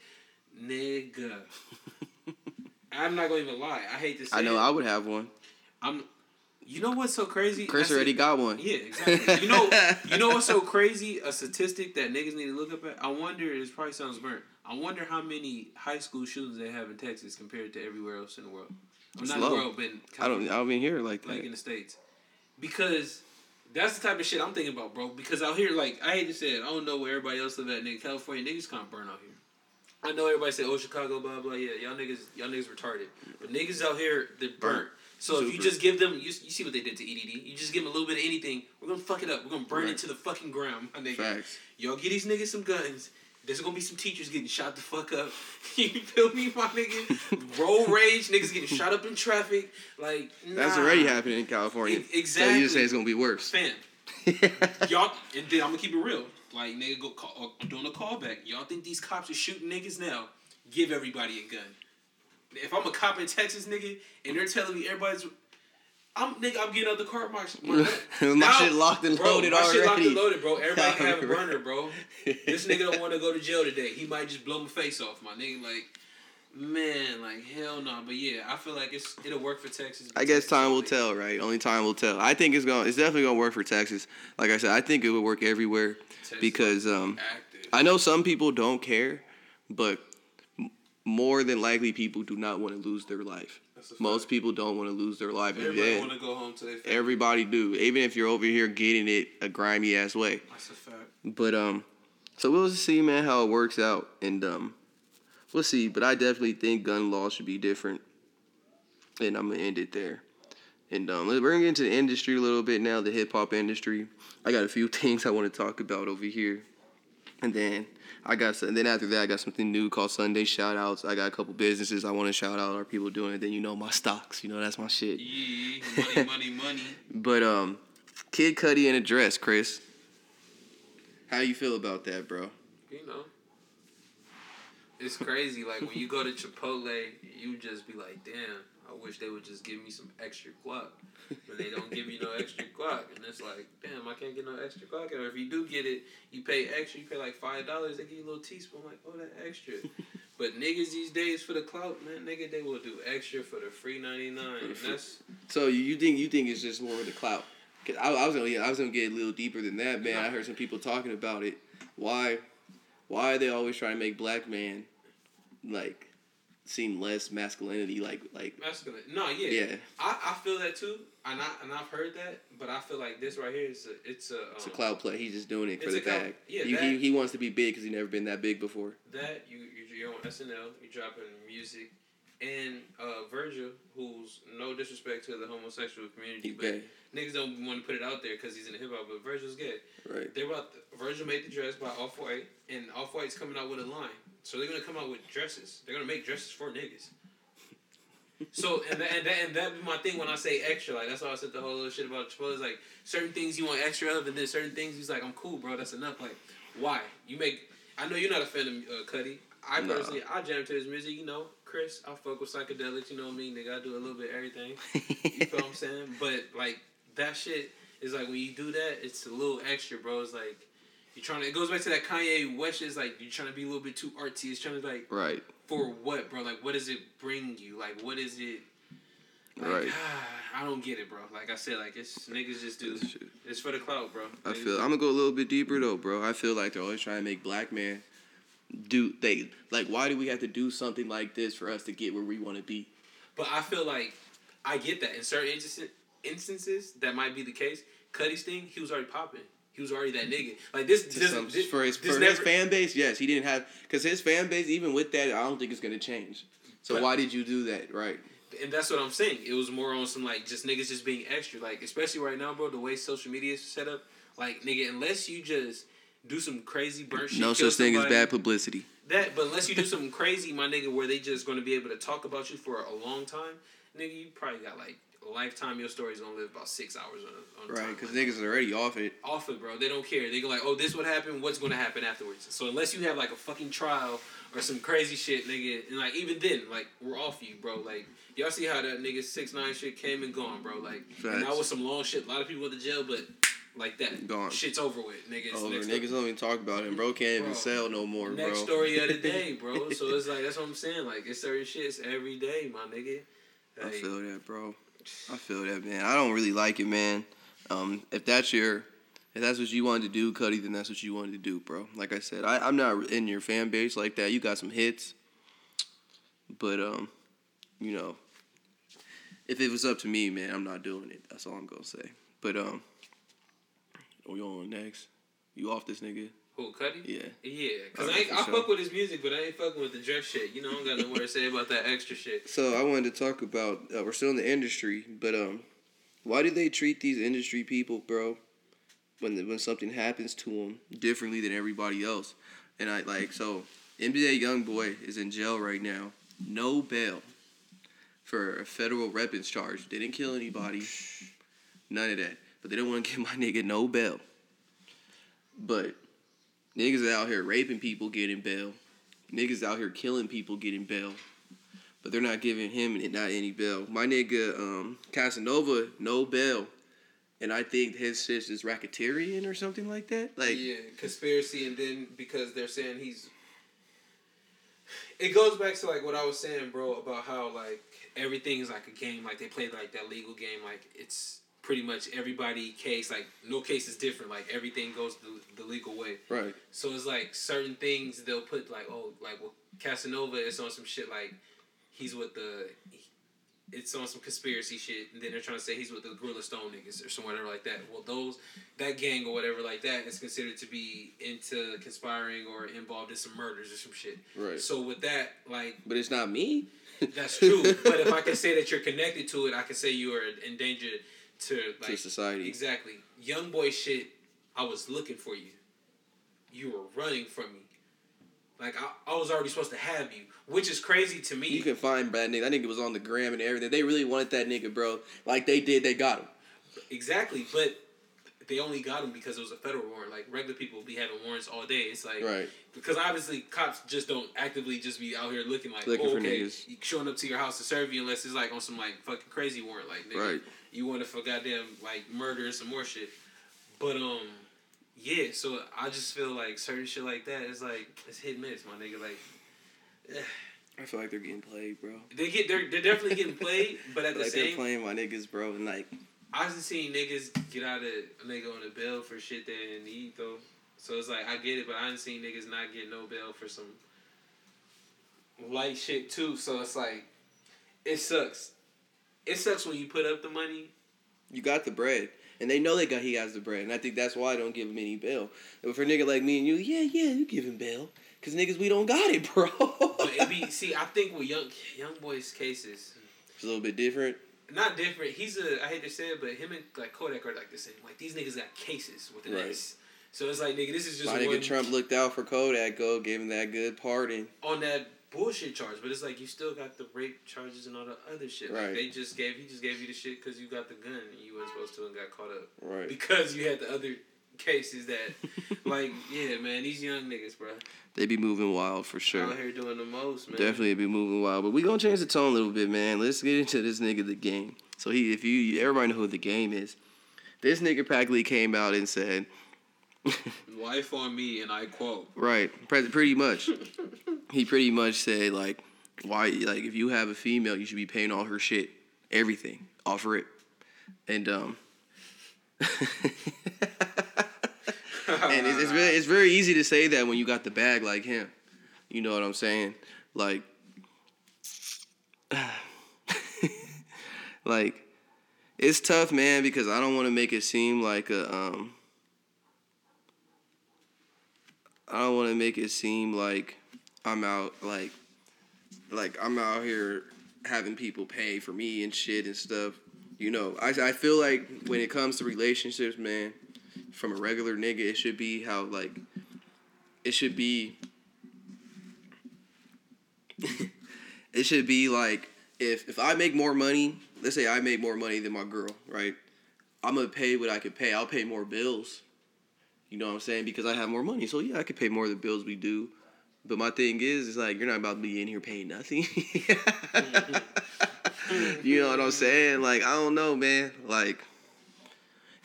S2: nigga. [LAUGHS] I'm not gonna even lie. I hate to say.
S1: I know.
S2: it.
S1: I would have one.
S2: I'm. You know what's so crazy?
S1: Chris
S2: I
S1: already got one.
S2: Yeah, exactly. You know, [LAUGHS] you know what's so crazy? A statistic that niggas need to look up at. I wonder. This probably sounds burnt. I wonder how many high school shootings they have in Texas compared to everywhere else in the world. Well, not
S1: low.
S2: the world, but in
S1: I don't. I don't even hear it like
S2: like in the states, because that's the type of shit I'm thinking about, bro. Because out here, like I hate to say it, I don't know where everybody else live at. Nigga, California niggas can't burn out here. I know everybody say, "Oh, Chicago, blah blah." Yeah, y'all niggas, y'all niggas retarded. But niggas out here, they're burnt. So if you just give them, you, you see what they did to EDD. You just give them a little bit of anything, we're gonna fuck it up. We're gonna burn
S1: Right.
S2: it to the fucking ground, my nigga.
S1: Facts.
S2: Y'all get these niggas some guns. There's gonna be some teachers getting shot the fuck up. [LAUGHS] you feel me, my nigga? [LAUGHS] Roll rage, niggas getting shot up in traffic. Like
S1: That's already happening in California.
S2: E-
S1: So you just say it's gonna be worse.
S2: Fam, [LAUGHS] y'all, and then I'm gonna keep it real. Like nigga, go call, uh, doing a callback. Y'all think these cops are shooting niggas now? Give everybody a gun. If I'm a cop in Texas, nigga, and they're telling me everybody's, I'm nigga, I'm getting out the car. My, my, [LAUGHS]
S1: My
S2: now-
S1: shit locked and
S2: bro,
S1: loaded
S2: my shit locked and loaded, bro. [LAUGHS] Everybody can have a
S1: Already.
S2: burner, bro. This nigga don't want to go to jail today. He might just blow my face off, my nigga. Like, man, like hell no. But yeah, I feel like it's it'll work for Texas.
S1: I guess
S2: Texas
S1: time will tell, right? Only time will tell. I think it's going. to It's definitely gonna work for Texas. Like I said, I think it would work everywhere
S2: Texas
S1: because um,
S2: active.
S1: I know some people don't care, but more than likely people do not want to lose their life. Most people don't want to lose their life.
S2: Everybody want to go home to their family.
S1: Everybody do, even if you're over here getting it a grimy ass way.
S2: That's a fact.
S1: But um, so we'll see, man, how it works out, and um, we'll see. But I definitely think gun laws should be different, and I'm gonna end it there. And um, we're gonna get into the industry a little bit now, the hip hop industry. I got a few [LAUGHS] things I want to talk about over here, and then I got some, and then after that I got something new called Sunday shout outs. I got a couple businesses I want to shout out. Are people doing it? Then you know my stocks. You know that's my shit.
S2: Yeah, money, money, money. [LAUGHS]
S1: But um, Kid Cudi in a dress, Chris. How you feel about that, bro?
S2: You know, it's crazy. Like when you go to Chipotle, you just be like, damn. I wish they would just give me some extra guac. But they don't give you no extra guac. And it's like, damn, I can't get no extra guac. Or if you do get it, you pay extra. You pay like $5. They give you a little teaspoon. like, oh, that extra. [LAUGHS] but niggas these days for the clout, man, nigga, they will do extra for the free 99 and that's
S1: So you think you think it's just more of the clout? Cause I, I was gonna I was gonna get a little deeper than that, man. I heard some people talking about it. Why, why are they always trying to make black man, like, seem less masculinity? Like like
S2: masculine. No, yeah,
S1: yeah.
S2: I, I feel that too, and I and I've heard that, but I feel like this right here is a, it's a um,
S1: it's a clout play. He's just doing it for the bag.
S2: yeah,
S1: You-
S2: that-
S1: he, he wants to be big because he never been that big before.
S2: that you you- you're on SNL, you're dropping music, and uh, Virgil, who's no disrespect to the homosexual community,
S1: He's
S2: but
S1: gay,
S2: niggas don't want to put it out there because he's in the hip hop, but Virgil's gay.
S1: right?
S2: They're about Virgil made the dress by Off White, and Off White's coming out with a line. So they're gonna come out with dresses. They're gonna make dresses for niggas. So and that, and that and that be my thing when I say extra. Like that's why I said the whole little shit about Chipotle. Is like certain things you want extra of, and then certain things he's like, I'm cool, bro. That's enough. Like why you make? I know you're not a fan of uh, Cudi. I
S1: Nah.
S2: personally, I jam to his music. You know, Chris. I fuck with psychedelics. You know me, nigga. I do a little bit of everything. You feel what I'm [LAUGHS] saying? But like that shit is like when you do that, it's a little extra, bro. It's like you're trying to. It goes back to that Kanye West. is like you're trying to be a little bit too artsy. It's trying to like
S1: right,
S2: for what, bro? Like what does it bring you? Like what is it? Like,
S1: right. [SIGHS]
S2: I don't get it, bro. Like I said, like it's niggas just do.
S1: Shit.
S2: It's for the clout, bro.
S1: I
S2: Niggas
S1: feel I'm gonna go a little bit deeper though, bro. I feel like they're always trying to make black man do they like why do we have to do something like this for us to get where we want to be?
S2: But I feel like I get that in certain instances, instances that might be the case. Cudi's thing, he was already popping. He was already that nigga. Like this, this,
S1: some-
S2: this
S1: for his
S2: this
S1: for his fan base, yes, he didn't have because his fan base even with that I don't think it's gonna change. So
S2: But-
S1: why did you do that? Right.
S2: and that's what I'm saying. It was more on some like just niggas just being extra. Like especially right now, bro, the way social media is set up. Like nigga, unless you just do some crazy burnt shit,
S1: No such thing as bad publicity.
S2: That, but unless you do something [LAUGHS] crazy, my nigga, where they just gonna be able to talk about you for a long time, nigga, you probably got like lifetime. Your story's gonna live about six hours on on
S1: Right, because niggas are already off it.
S2: off it, bro. They don't care. They go like, oh, this would happen. What's gonna happen afterwards? So unless you have like a fucking trial or some crazy shit, nigga, and like even then, like we're off you, bro. Like y'all see how that nigga six nine shit came and gone, bro. Like and that was some long shit. A lot of people went to jail, but like that,
S1: Gone.
S2: Shit's over with, nigga. It's
S1: Over
S2: next
S1: niggas don't even talk about him. Bro can't even sell no more, bro.
S2: Next story of the day, [LAUGHS] bro. So it's like that's what I'm saying. Like it's certain shits every day, my nigga.
S1: I feel that, bro. I feel that, man. I don't really like it, man. Um, if that's your, if that's what you wanted to do, Cudi, then that's what you wanted to do, bro. Like I said, I, I'm not in your fan base like that. You got some hits, but um, you know, if it was up to me, man, I'm not doing it. That's all I'm gonna say. But um, are we on next. You off this nigga?
S2: Who Cudi?
S1: Yeah.
S2: Yeah, cause I, I
S1: sure.
S2: fuck with his music, but I ain't fucking with the dress shit. You know, I don't got no more to say about that extra shit.
S1: So I wanted to talk about uh, we're still in the industry, but um, why do they treat these industry people, bro, when when something happens to them differently than everybody else? And I like so NBA YoungBoy is in jail right now, no bail, for a federal weapons charge. Didn't kill anybody, none of that. But they don't want to [LAUGHS] give my nigga no bail. But niggas out here raping people getting bail. Niggas out here killing people getting bail but they're not giving him not any bail. My nigga um, Casanova, no bail, and I think his shit is racketeering or something like that. Like,
S2: yeah, conspiracy, and then because they're saying he's. It goes back to like what I was saying, bro, about how like everything is like a game. Like they play like that legal game. Like it's pretty much everybody case. Like no case is different. Like everything goes the, the legal way.
S1: right,
S2: So it's like certain things they'll put like oh like well Casanova is on some shit like he's with the it's on some conspiracy shit, and then they're trying to say he's with the Gorilla Stone niggas or some whatever like that. Well, those that gang or whatever like that is considered to be into conspiring or involved in some murders or some shit.
S1: Right.
S2: So with that, like,
S1: But it's not me.
S2: that's true. [LAUGHS] but if I can say that you're connected to it, I can say you are endangered danger to like
S1: to society.
S2: Exactly. Young boy shit, I was looking for you. You were running from me. Like I, I was already supposed to have you. Which is crazy to me.
S1: You can find that nigga. That nigga was on the gram and everything. They really wanted that nigga, bro. Like they did, they got him.
S2: Exactly, but they only got him because it was a federal warrant. Like regular people be having warrants all day. It's like
S1: Right.
S2: because obviously cops just don't actively just be out here looking like
S1: Looking
S2: oh, okay, showing up to your house to serve you unless it's like on some like fucking crazy warrant like nigga,
S1: Right.
S2: you want to for goddamn like murder and some more shit. But um, yeah. So I just feel like certain shit like that is like it's hit and miss, my nigga. Like [SIGHS]
S1: I feel like they're getting played, bro.
S2: they get they're they're definitely getting played, but at [LAUGHS] the
S1: Like they're
S2: same
S1: playing my niggas, bro. And like,
S2: I just seen niggas get out of a nigga on the bail for shit they didn't need though. So it's like I get it, but I didn't seen niggas not get no bail for some light shit too. So it's like it sucks. It sucks when you put up the money.
S1: you got the bread. And they know they got he has the bread. And I think that's why I don't give him any bail. But for a nigga like me and you, yeah, yeah, you give him bail. Cause niggas, we don't got it, bro.
S2: But it be [LAUGHS] see, I think with young young boys cases,
S1: it's a little bit different.
S2: Not different. He's a I hate to say it, but him and like Kodak are like the same. Like these niggas got cases with an
S1: Right.
S2: So it's like nigga, this is just
S1: My nigga Trump looked out for Kodak, go gave him that good pardon.
S2: on that bullshit charge, but it's like you still got the rape charges and all the other shit. Like
S1: Right.
S2: they just gave he just gave you the shit because you got the gun and you weren't supposed to and got caught up
S1: Right.
S2: because you had the other cases that like [LAUGHS] yeah man these young niggas bro
S1: They be moving wild for sure.
S2: out here doing the most man.
S1: Definitely be moving wild. But we gonna change the tone a little bit, man. Let's get into this nigga the game. So he if you everybody know who the game is. This nigga practically came out and said [LAUGHS]
S2: Life on me and I quote.
S1: Right, pretty much. [LAUGHS] he pretty much said like, why like if you have a female, you should be paying all her shit, everything, offer it, and um. It's very it's very easy to say that when you got the bag like him, you know what I'm saying? Like, [SIGHS] like, it's tough, man, because I don't want to make it seem like a um. I don't want to make it seem like I'm out like like I'm out here having people pay for me and shit and stuff. You know, I I feel like when it comes to relationships, man, from a regular nigga, it should be how like it should be [LAUGHS] it should be like if if I make more money, let's say I make more money than my girl, right? I'm gonna pay what I can pay. I'll pay more bills. You know what I'm saying? Because I have more money. So yeah, I could pay more of the bills we do. But my thing is, it's like you're not about to be in here paying nothing. [LAUGHS] [LAUGHS] you know what I'm saying? Like I don't know, man. Like,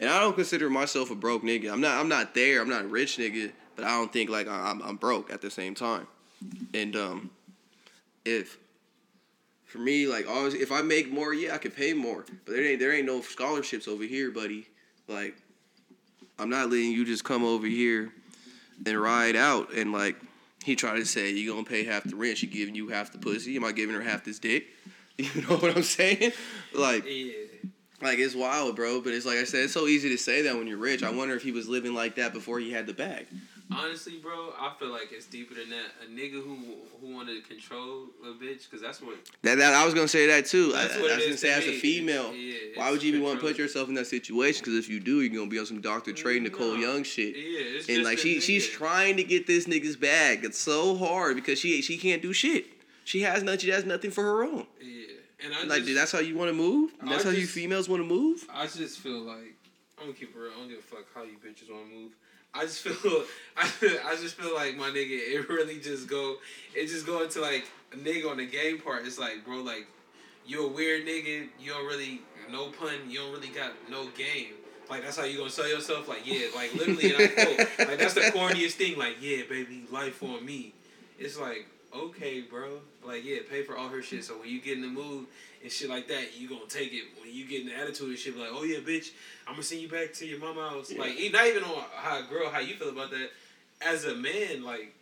S1: and I don't consider myself a broke nigga. I'm not. I'm not there. I'm not a rich nigga. But I don't think like I'm. I'm broke at the same time. And um, if for me, like always, if I make more, yeah, I could pay more. But there ain't there ain't no scholarships over here, buddy. Like, I'm not letting you just come over here and ride out and like he tried to say you gonna pay half the rent. She giving you half the pussy. Am I giving her half this dick? [LAUGHS] You know what I'm saying? Like,
S2: Yeah.
S1: Like it's wild, bro. But it's like I said, it's so easy to say that when you're rich. I wonder if he was living like that before he had the bag.
S2: Honestly, bro, I feel like it's deeper than that. A nigga who who wanted to control a bitch, because that's what.
S1: That, that I was gonna say that too. I,
S2: That's
S1: I
S2: what it
S1: was gonna say
S2: to
S1: as a female,
S2: Yeah,
S1: why would you even want to put yourself in that situation? Because if you do, you're gonna be on some Dr. Dre, mm, Nicole
S2: No.
S1: Young shit.
S2: Yeah, it's
S1: and like she she's trying to get this nigga's bag. It's so hard because she she can't do shit. She has nothing. She has nothing for her own.
S2: Yeah, and I
S1: Like,
S2: just,
S1: dude, that's how you want to move.
S2: I
S1: That's how you females want to move.
S2: I just feel like I'm gonna keep it real. I don't give a fuck how you bitches want to move. I just feel, [LAUGHS] I, I just feel like my nigga, it really just go, it just go into like a nigga on the game part. It's like, bro, like you a weird nigga. You don't really, no pun. You don't really got no game. Like that's how you gonna sell yourself. Like yeah, like literally, and I quote, like that's the corniest thing. Like yeah, baby, life on me. It's like okay, bro. Like yeah, pay for all her shit. So when you get in the mood and shit like that, you gonna take it. When you get in the attitude and shit, like oh yeah, bitch, I'm gonna send you back to your mama house. Like e- not even on how girl, how you feel about that. As a man, like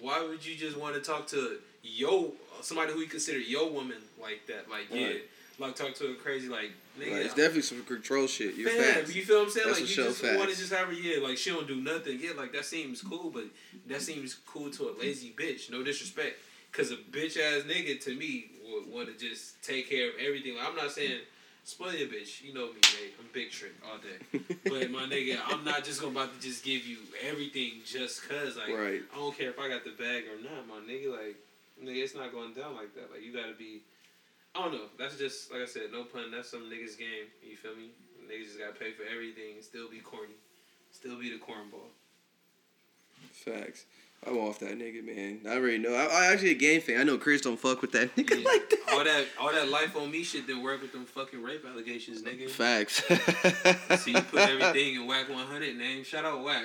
S2: why would you just want to talk to yo somebody who you consider your woman like that? Like yeah,
S1: Right.
S2: Like talk to a crazy like nigga.
S1: Like, it's definitely some control shit.
S2: Fam,
S1: facts.
S2: you feel what I'm saying?
S1: That's
S2: like you just
S1: facts.
S2: want to just have her, yeah, like she don't do nothing. Yeah, like that seems cool, but that seems cool to a lazy bitch. No disrespect, cause a bitch ass nigga to me would want to just take care of everything. Like, I'm not saying spoil your bitch. You know me, mate. I'm big trick all day. [LAUGHS] But my nigga, I'm not just gonna about to just give you everything just cause like
S1: Right.
S2: I don't care if I got the bag or not, my nigga. Like nigga, it's not going down like that. Like you gotta be. I don't know. That's just like I said, no pun. That's some niggas game. You feel me? Niggas just gotta pay for everything and still be corny, still be the cornball.
S1: Facts. I'm off that nigga, man. I already know. I, I actually a game fan. I know Chris don't fuck with that [LAUGHS] nigga
S2: Yeah.
S1: like that.
S2: All that, all that life on me shit didn't work with them fucking rape allegations, nigga.
S1: Facts.
S2: See, you put [LAUGHS] everything in Wack 100 name. Shout out Wack,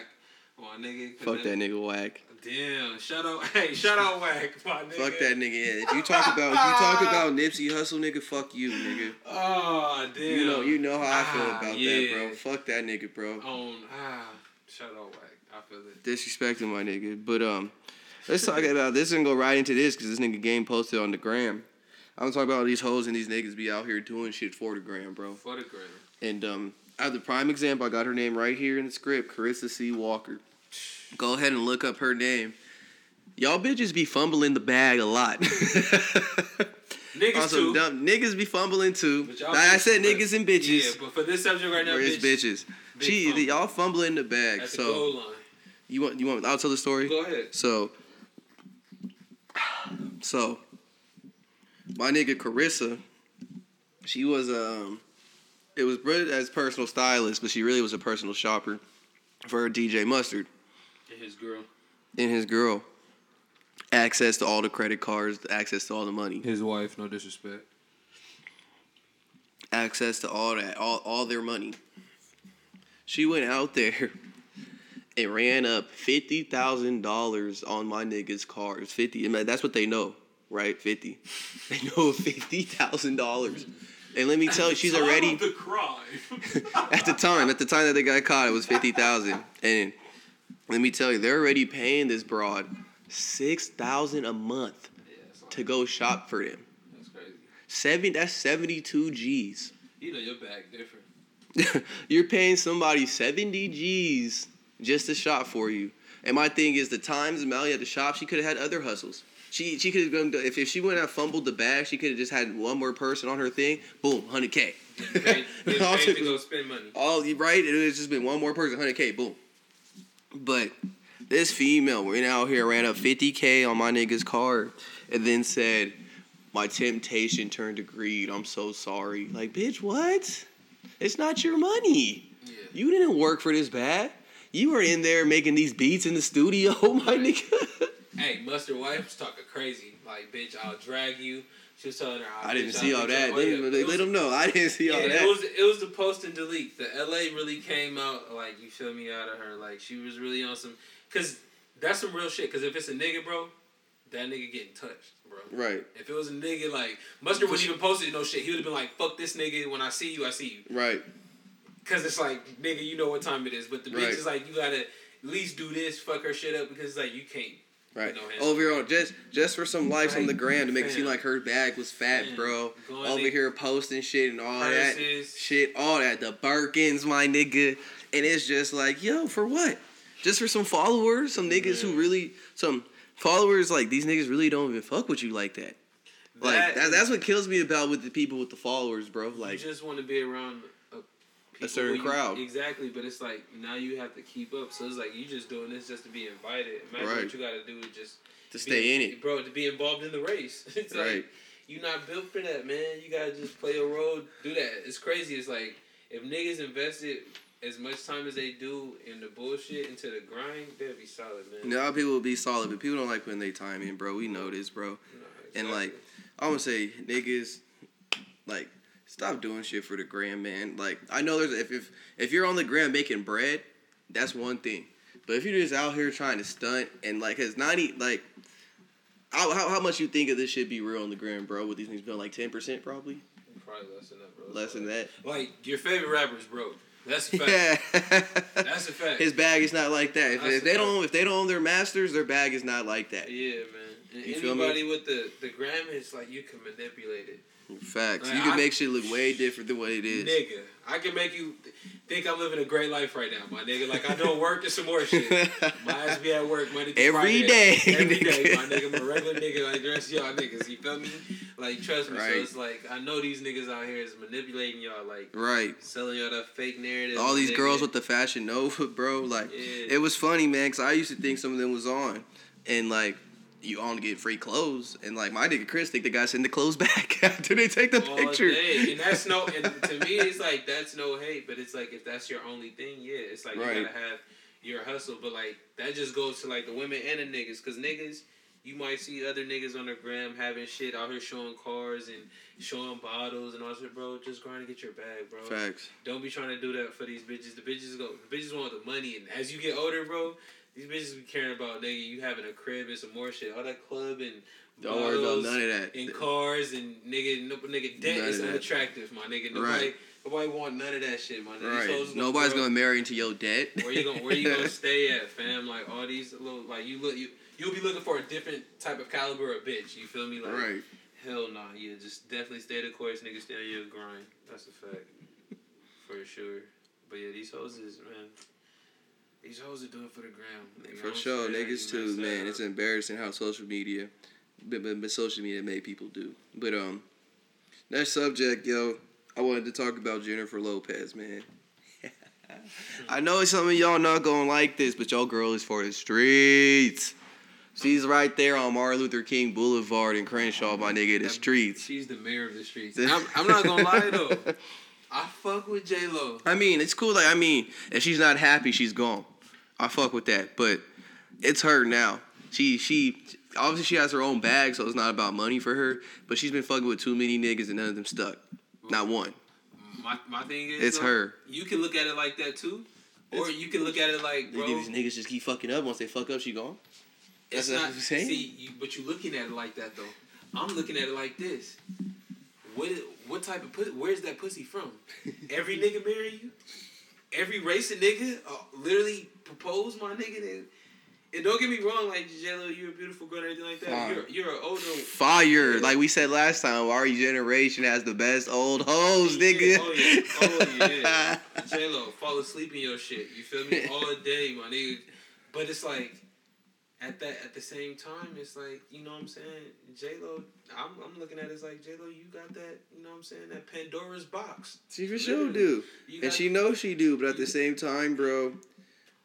S2: my nigga.
S1: Fuck that nigga Wack.
S2: Damn. Shout out. [LAUGHS] Hey, shout out Wack, my nigga.
S1: Fuck that nigga. Yeah. If you talk about if you talk [LAUGHS] about Nipsey Hussle, nigga, fuck you, nigga.
S2: Oh damn.
S1: You know you know how I feel
S2: Ah,
S1: about
S2: yeah.
S1: that, bro. Fuck that nigga, bro.
S2: On ah, shout out Wack. I feel it.
S1: Disrespecting my nigga. But um, let's talk about this and go right into this because this nigga game posted on the gram. I'm talking about all these hoes and these niggas be out here doing shit for the gram, bro.
S2: For the gram.
S1: And um, I have the prime example. I got her name right here in the script, Carissa C. Walker. Go ahead and look up her name. Y'all bitches be fumbling the bag a lot. [LAUGHS]
S2: Niggas
S1: Also,
S2: too.
S1: dumb niggas be fumbling too. Like I said niggas and bitches.
S2: Yeah, but for this subject right now, bitch,
S1: bitches. She,
S2: fumble.
S1: y'all fumbling the bag.
S2: At the
S1: So you want you want? I'll tell the story.
S2: Go ahead.
S1: So, so my nigga Carissa, she was um, it was as personal stylist, but she really was a personal shopper for DJ Mustard
S2: his girl.
S1: and his girl. Access to all the credit cards, access to all the money,
S2: His wife, no disrespect.
S1: access to all that, all all their money. She went out there [LAUGHS] and ran up fifty thousand dollars on my nigga's cars. Fifty, I mean, that's what they know, right? Fifty. [LAUGHS] They know [LAUGHS] fifty thousand dollars. And let me tell you, she's already
S2: the crime.
S1: at the time. At the time that they got caught, it was fifty thousand. And let me tell you, they're already paying this broad six thousand a month
S2: Yeah,
S1: to go shop for them.
S2: that's crazy.
S1: Seven. That's seventy two G's.
S2: You know your bag different. [LAUGHS]
S1: You're paying somebody 70 G's just to shop for you. And my thing is, the times Melly at the shop, she could have had other hustles. She she could have gone if, if she wouldn't have fumbled the bag, she could have just had one more person on her thing. Boom, 100k.
S2: Paid, [LAUGHS] paid to go spend money.
S1: all right, it was just been one more person, 100k. Boom. But this female went out here ran up 50k on my nigga's card, and then said, "My temptation turned to greed. I'm so sorry." Like, bitch, what? It's not your money.
S2: Yeah.
S1: You didn't work for this bag. You were in there making these beats in the studio, [LAUGHS] my nigga.
S2: Hey, Mustard wife was talking crazy. Like, bitch, I'll drag you. She was telling her.
S1: I didn't see all that.
S2: Oh,
S1: they, they
S2: It
S1: let
S2: was-
S1: them know. I didn't see
S2: Yeah,
S1: all that.
S2: it was it was the post and delete. The LA really came out like you feel me out of her. Like she was really on some, cause that's some real shit. Cause if it's a nigga, bro, that nigga getting touched, bro.
S1: right,
S2: If it was a nigga like Mustard wouldn't even post it, no shit. He would have been like, "Fuck this nigga." When I see you, I see you.
S1: right.
S2: Cause it's like, nigga, you know what time it is. But the
S1: Right.
S2: bitch is like, you gotta at least do this, fuck her shit up, because it's like you can't.
S1: Right.
S2: No.
S1: Over here, just just for some likes on the gram to make it seem like her bag was fat, bro.
S2: Going
S1: Over here posting shit and all that shit, all that. The Birkins, my nigga, and it's just like, yo, for what? Just for some followers, some niggas who really, some followers like these niggas really don't even fuck with you like that. Like
S2: That
S1: that,
S2: is-
S1: that's what kills me about with the people with the followers, bro. Like
S2: you just want to be around a, people
S1: certain
S2: who you-
S1: crowd.
S2: Exactly, but it's like now you have to keep up. So it's like you just doing this just to be invited. Imagine
S1: Right.
S2: what you got to do is just
S1: to
S2: be-
S1: stay in it,
S2: bro. To be involved in the race, [LAUGHS] it's
S1: right?
S2: like you're not built for that, man. You gotta just play a role, do that. It's crazy. It's like if niggas invested as much time as they do in the bullshit into the grind, they'll be solid, man.
S1: Now people will be solid, but people don't like putting their time in, bro. We know this, bro.
S2: No,
S1: And, like,
S2: exactly.
S1: I want to say, niggas, like, stop doing shit for the gram, man. Like, I know there's if if if you're on the gram making bread, that's one thing. But if you're just out here trying to stunt and like, cause ninety like, how how, how much you think of this should be real on the gram, bro? With these things being like ten percent, probably
S2: probably less than that, bro.
S1: less than that.
S2: Like your favorite rappers, bro. That's a fact.
S1: Yeah, [LAUGHS]
S2: That's a fact.
S1: His bag is not like that. If, if they
S2: fact.
S1: don't if they don't own their masters, their bag is not like that.
S2: Yeah, man. And
S1: You feel me?
S2: anybody with the the gram, it's like you can manipulate it.
S1: Facts.
S2: Like,
S1: you can
S2: I-
S1: make shit look way different than what it is.
S2: Nigga, I can make you th- think I'm living a great life right now, my nigga. Like I don't work and some more shit. [LAUGHS] My ass be at work Monday through
S1: Every
S2: Friday.
S1: day,
S2: Every day,
S1: nigga.
S2: my nigga. I'm a regular nigga like the rest of y'all niggas. You feel me? Like trust me.
S1: Right.
S2: So it's like I know these niggas out here is manipulating y'all, like
S1: Right.
S2: selling y'all that fake narrative.
S1: All these
S2: nigga.
S1: girls with the fashion Nova, bro. Like,
S2: Yeah.
S1: it was funny, man, because I used to think some of them was on. And, like, you only get free clothes. And, like, my nigga Chris think the guy send the clothes [LAUGHS] back after they take the picture.
S2: day. And that's no. And to me, it's like that's no hate. But it's like if that's your only thing, yeah, it's like
S1: Right.
S2: you gotta have your hustle. But like that just goes to like the women and the niggas, because niggas. You might see other niggas on the gram having shit out here showing cars and showing bottles and all that, bro. Just grind to get your bag, bro.
S1: Facts.
S2: Don't be trying to do that for these bitches. The bitches go. The bitches want the money, and as you get older, bro, these bitches be caring about nigga you having a crib and some more shit. All that club and
S1: Don't worry about none of that.
S2: and cars and nigga, no, nigga, debt is unattractive, my nigga. Nobody,
S1: Right.
S2: nobody want none of that shit, my nigga.
S1: Right.
S2: hoes
S1: Nobody's
S2: grow-
S1: gonna marry into your debt.
S2: Where you gonna Where you gonna [LAUGHS] stay at, fam? Like all these little, like you look, you you'll be looking for a different type of caliber of bitch. You feel me? Like
S1: right.
S2: hell nah, yeah, just definitely stay the course, nigga. Stay on your grind. That's a fact, [LAUGHS] for sure. But yeah, these hoes is man. These hoes are doing it for the gram.
S1: For sure, niggas too, man.
S2: up.
S1: It's embarrassing how social media, but, but, but social media made people do. But um, next subject, yo, I wanted to talk about Jennifer Lopez, man. [LAUGHS] I know some of y'all not gonna like this, but your girl is for the streets. She's right there on Martin Luther King Boulevard in Crenshaw, my nigga, the streets.
S2: She's the mayor of the streets. [LAUGHS] I'm, I'm not gonna lie though. I fuck with J Lo.
S1: I mean, it's cool. Like, I mean, if she's not happy, she's gone. I fuck with that. But it's her now. She she obviously she has her own bag, so it's not about money for her. But she's been fucking with too many niggas and none of them stuck. Not one.
S2: My my thing is,
S1: It's her.
S2: You can look at it like that too, or you can look at it like, bro,
S1: These niggas just keep fucking up. Once they fuck up, she gone.
S2: it's
S1: That's what
S2: not.
S1: I'm saying.
S2: See, you, but you looking at it like that though. I'm looking at it like this. What what type of pussy? Where's that pussy from? Every [LAUGHS] nigga marry you. Every race of nigga uh, literally propose my nigga. And, and don't get me wrong, like J Lo, you're a beautiful girl and everything like that.
S1: Fine.
S2: You're you're an older
S1: Fire. Like we said last time, our generation has the best old hoes, nigga.
S2: Yeah, oh yeah, oh yeah. [LAUGHS] J Lo, fall asleep in your shit. You feel me? [LAUGHS] All day, my nigga. But it's like, at that at the same time, it's like you know what I'm saying. J Lo, I'm I'm looking at it as like J Lo, you got that. You know what I'm saying? That Pandora's box.
S1: She for sure do. And
S2: got-
S1: she knows she do, but at the same time, bro,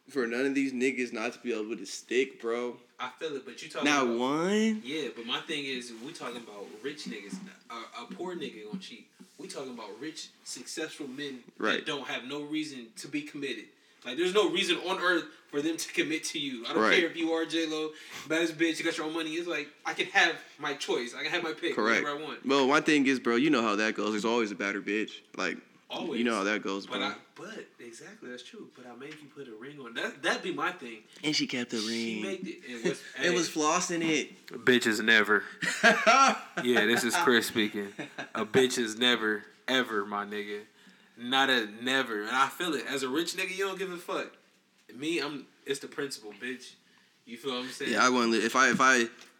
S1: for none of these niggas not to be able to stick, bro.
S2: I feel it, but you talking
S1: Not
S2: about,
S1: one.
S2: Yeah, but my thing is, we talking about rich niggas. A, a poor nigga gonna cheat. We talking about rich, successful men
S1: Right.
S2: that don't have no reason to be committed. Like, there's no reason on earth for them to commit to you. I don't
S1: Right.
S2: care if you are J Lo, baddest bitch, you got your own money. It's like I can have my choice. I can have my pick.
S1: Correct.
S2: Whatever I want.
S1: Well, my thing is, bro, you know how that goes. There's always a better bitch. Like,
S2: Always.
S1: you know how that goes,
S2: But
S1: bro.
S2: I, but exactly that's true. But I made you put a ring on. That That'd be my thing.
S1: and she kept the
S2: She
S1: ring.
S2: made it. It was. [LAUGHS]
S1: it was flossing it.
S2: bitches never. [LAUGHS] Yeah, this is Chris speaking. A bitch is never, ever, my nigga. Not a never. And I feel it. As a rich nigga, you don't give a fuck. Me, I'm it's the principle, bitch. You feel what I'm saying?
S1: yeah, I wouldn't. li- If I if I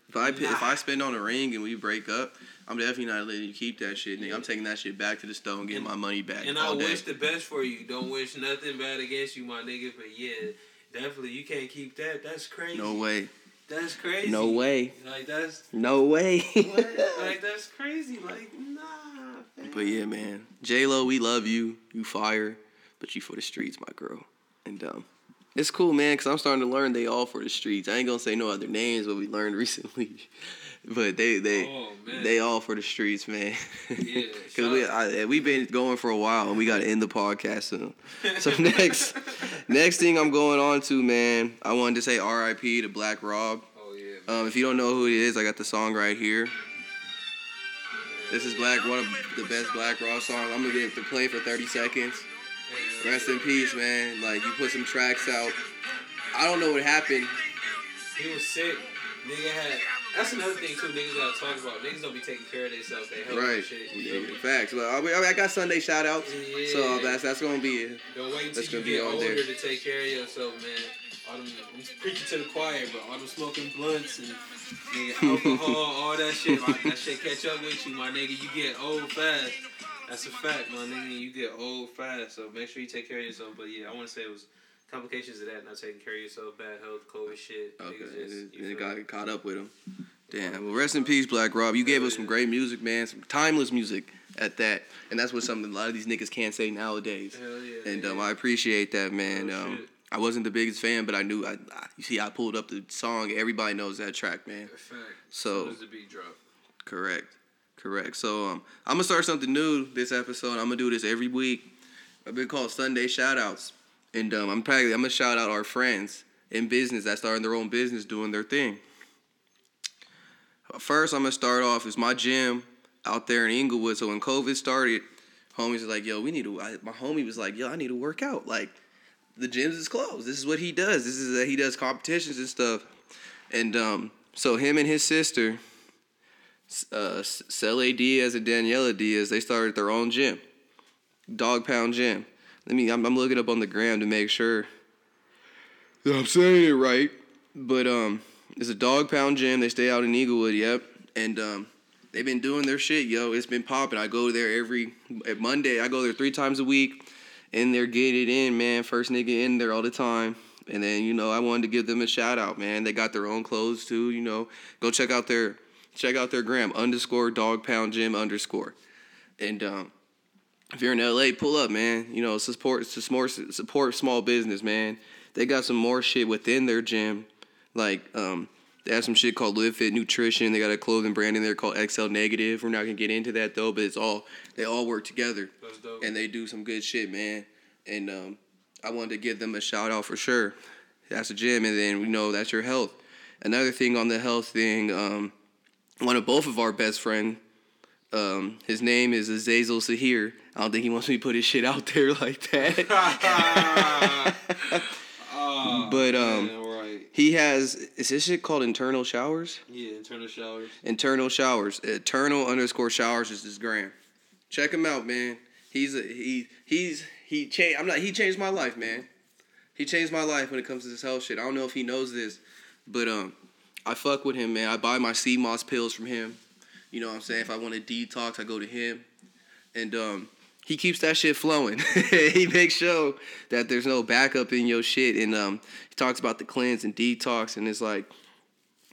S1: if I pi- if I spend on a ring and we break up, I'm definitely not letting you keep that shit, nigga. I'm taking that shit back to the store and getting
S2: And-
S1: my money back
S2: and I
S1: day.
S2: wish the best for you. Don't wish nothing bad against you, my nigga. But yeah, definitely you can't keep that. That's crazy.
S1: no way.
S2: That's crazy.
S1: No way.
S2: Like that's
S1: No way.
S2: like [LAUGHS] that's crazy. Like nah.
S1: But yeah, man. J Lo, we love you. You fire, but you for the streets, my girl. And um, it's cool, man, because I'm starting to learn they all for the streets. I ain't gonna say no other names, but we learned [LAUGHS] recently. but they they
S2: Oh
S1: they all for the streets, man.
S2: Yeah, [LAUGHS]
S1: Because we I, we've been going for a while, and we got to end the podcast soon. So [LAUGHS] next, next thing I'm going on to, man, I wanted to say R.I.P. to Black Rob.
S2: Oh yeah.
S1: Um, if you don't know who he is, I got the song right here. This is Black, one of the best Black Rob songs. I'm gonna get it to play for 30 seconds. Rest in peace, man. Like you put some tracks out. I don't know what happened.
S2: He was sick. Nigga had. That's another thing too. Niggas gotta talk about. Niggas don't be taking care of themselves. They
S1: Right.
S2: shit. You?
S1: Facts. Well, I, mean, I got Sunday shout outs. So that's that's gonna be it.
S2: Don't wait until you
S1: be
S2: get older
S1: there.
S2: to take care of yourself, man. All them, I'm preaching to the choir, but all them smoking blunts and nigga, alcohol, all that shit, my, that shit catch up with you, my nigga. You get old fast. That's a fact, my nigga. You get old fast. So make sure you take care of yourself. But yeah, I want to say it was complications of that, not taking care of yourself, bad health, COVID shit.
S1: Okay,
S2: just,
S1: and it got caught up with him. Damn. Well, rest in peace, Black Rob. You gave us some great music, man. Some timeless music at that, and that's what something a lot of these niggas can't say nowadays.
S2: Hell yeah.
S1: And um, I appreciate that, man.
S2: Real
S1: Um. I wasn't the biggest fan, but I knew. I, I you see, I pulled up the song. Everybody knows that track, man.
S2: Fact.
S1: So-
S2: the beat drop.
S1: Correct, correct. So um, I'm gonna start something new this episode. I'm gonna do this every week. I've been called Sunday shoutouts, and um, I'm probably I'm gonna shout out our friends in business that starting their own business, doing their thing. First, I'm gonna start off is my gym out there in Inglewood. So when COVID started, homies are like, "Yo, we need to." I, my homie was like, "Yo, I need to work out." Like, the gyms is closed. This is what he does. This is that he does competitions and stuff. And um, so him and his sister, uh, Cele Diaz and Daniela Diaz, they started their own gym, Dog Pound Gym. Let me. I'm, I'm looking up on the gram to make sure that I'm saying it right. But um, it's a Dog Pound Gym. They stay out in Inglewood. Yep. And um, they've been doing their shit, yo. It's been popping. I go there every Monday. I go there three times a week, and they're getting it in, man. First nigga in there all the time. And then you know I wanted to give them a shout out, man. They got their own clothes too. You know, go check out their check out their gram underscore Dog Pound Gym underscore. And um, if you're in LA, pull up, man. You know, support support support small business, man. They got some more shit within their gym, like um, they have some shit called Live Fit Nutrition. They got a clothing brand in there called XL Negative. We're not gonna get into that though, but it's all they all work together
S2: That's dope.
S1: and they do some good shit, man. And um, I wanted to give them a shout out for sure. That's a gym, and then we know that's your health. Another thing on the health thing, um, one of both of our best friend, um, his name is Azazel Sahir. I don't think he wants me to put his shit out there [LAUGHS] like that. [LAUGHS] [LAUGHS]
S2: oh,
S1: But, um,
S2: man.
S1: He has is this shit called internal showers?
S2: Yeah, internal showers.
S1: Internal showers. Eternal underscore showers is his gram. Check him out, man. He's a, he he's he changed. I'm not. He changed my life, man. He changed my life when it comes to this health shit. I don't know if he knows this, but um, I fuck with him, man. I buy my moss pills from him. You know what I'm saying? If I want to detox, I go to him, and um, he keeps that shit flowing. [LAUGHS] he makes sure that there's no backup in your shit, and um, he talks about the cleanse and detox, and it's like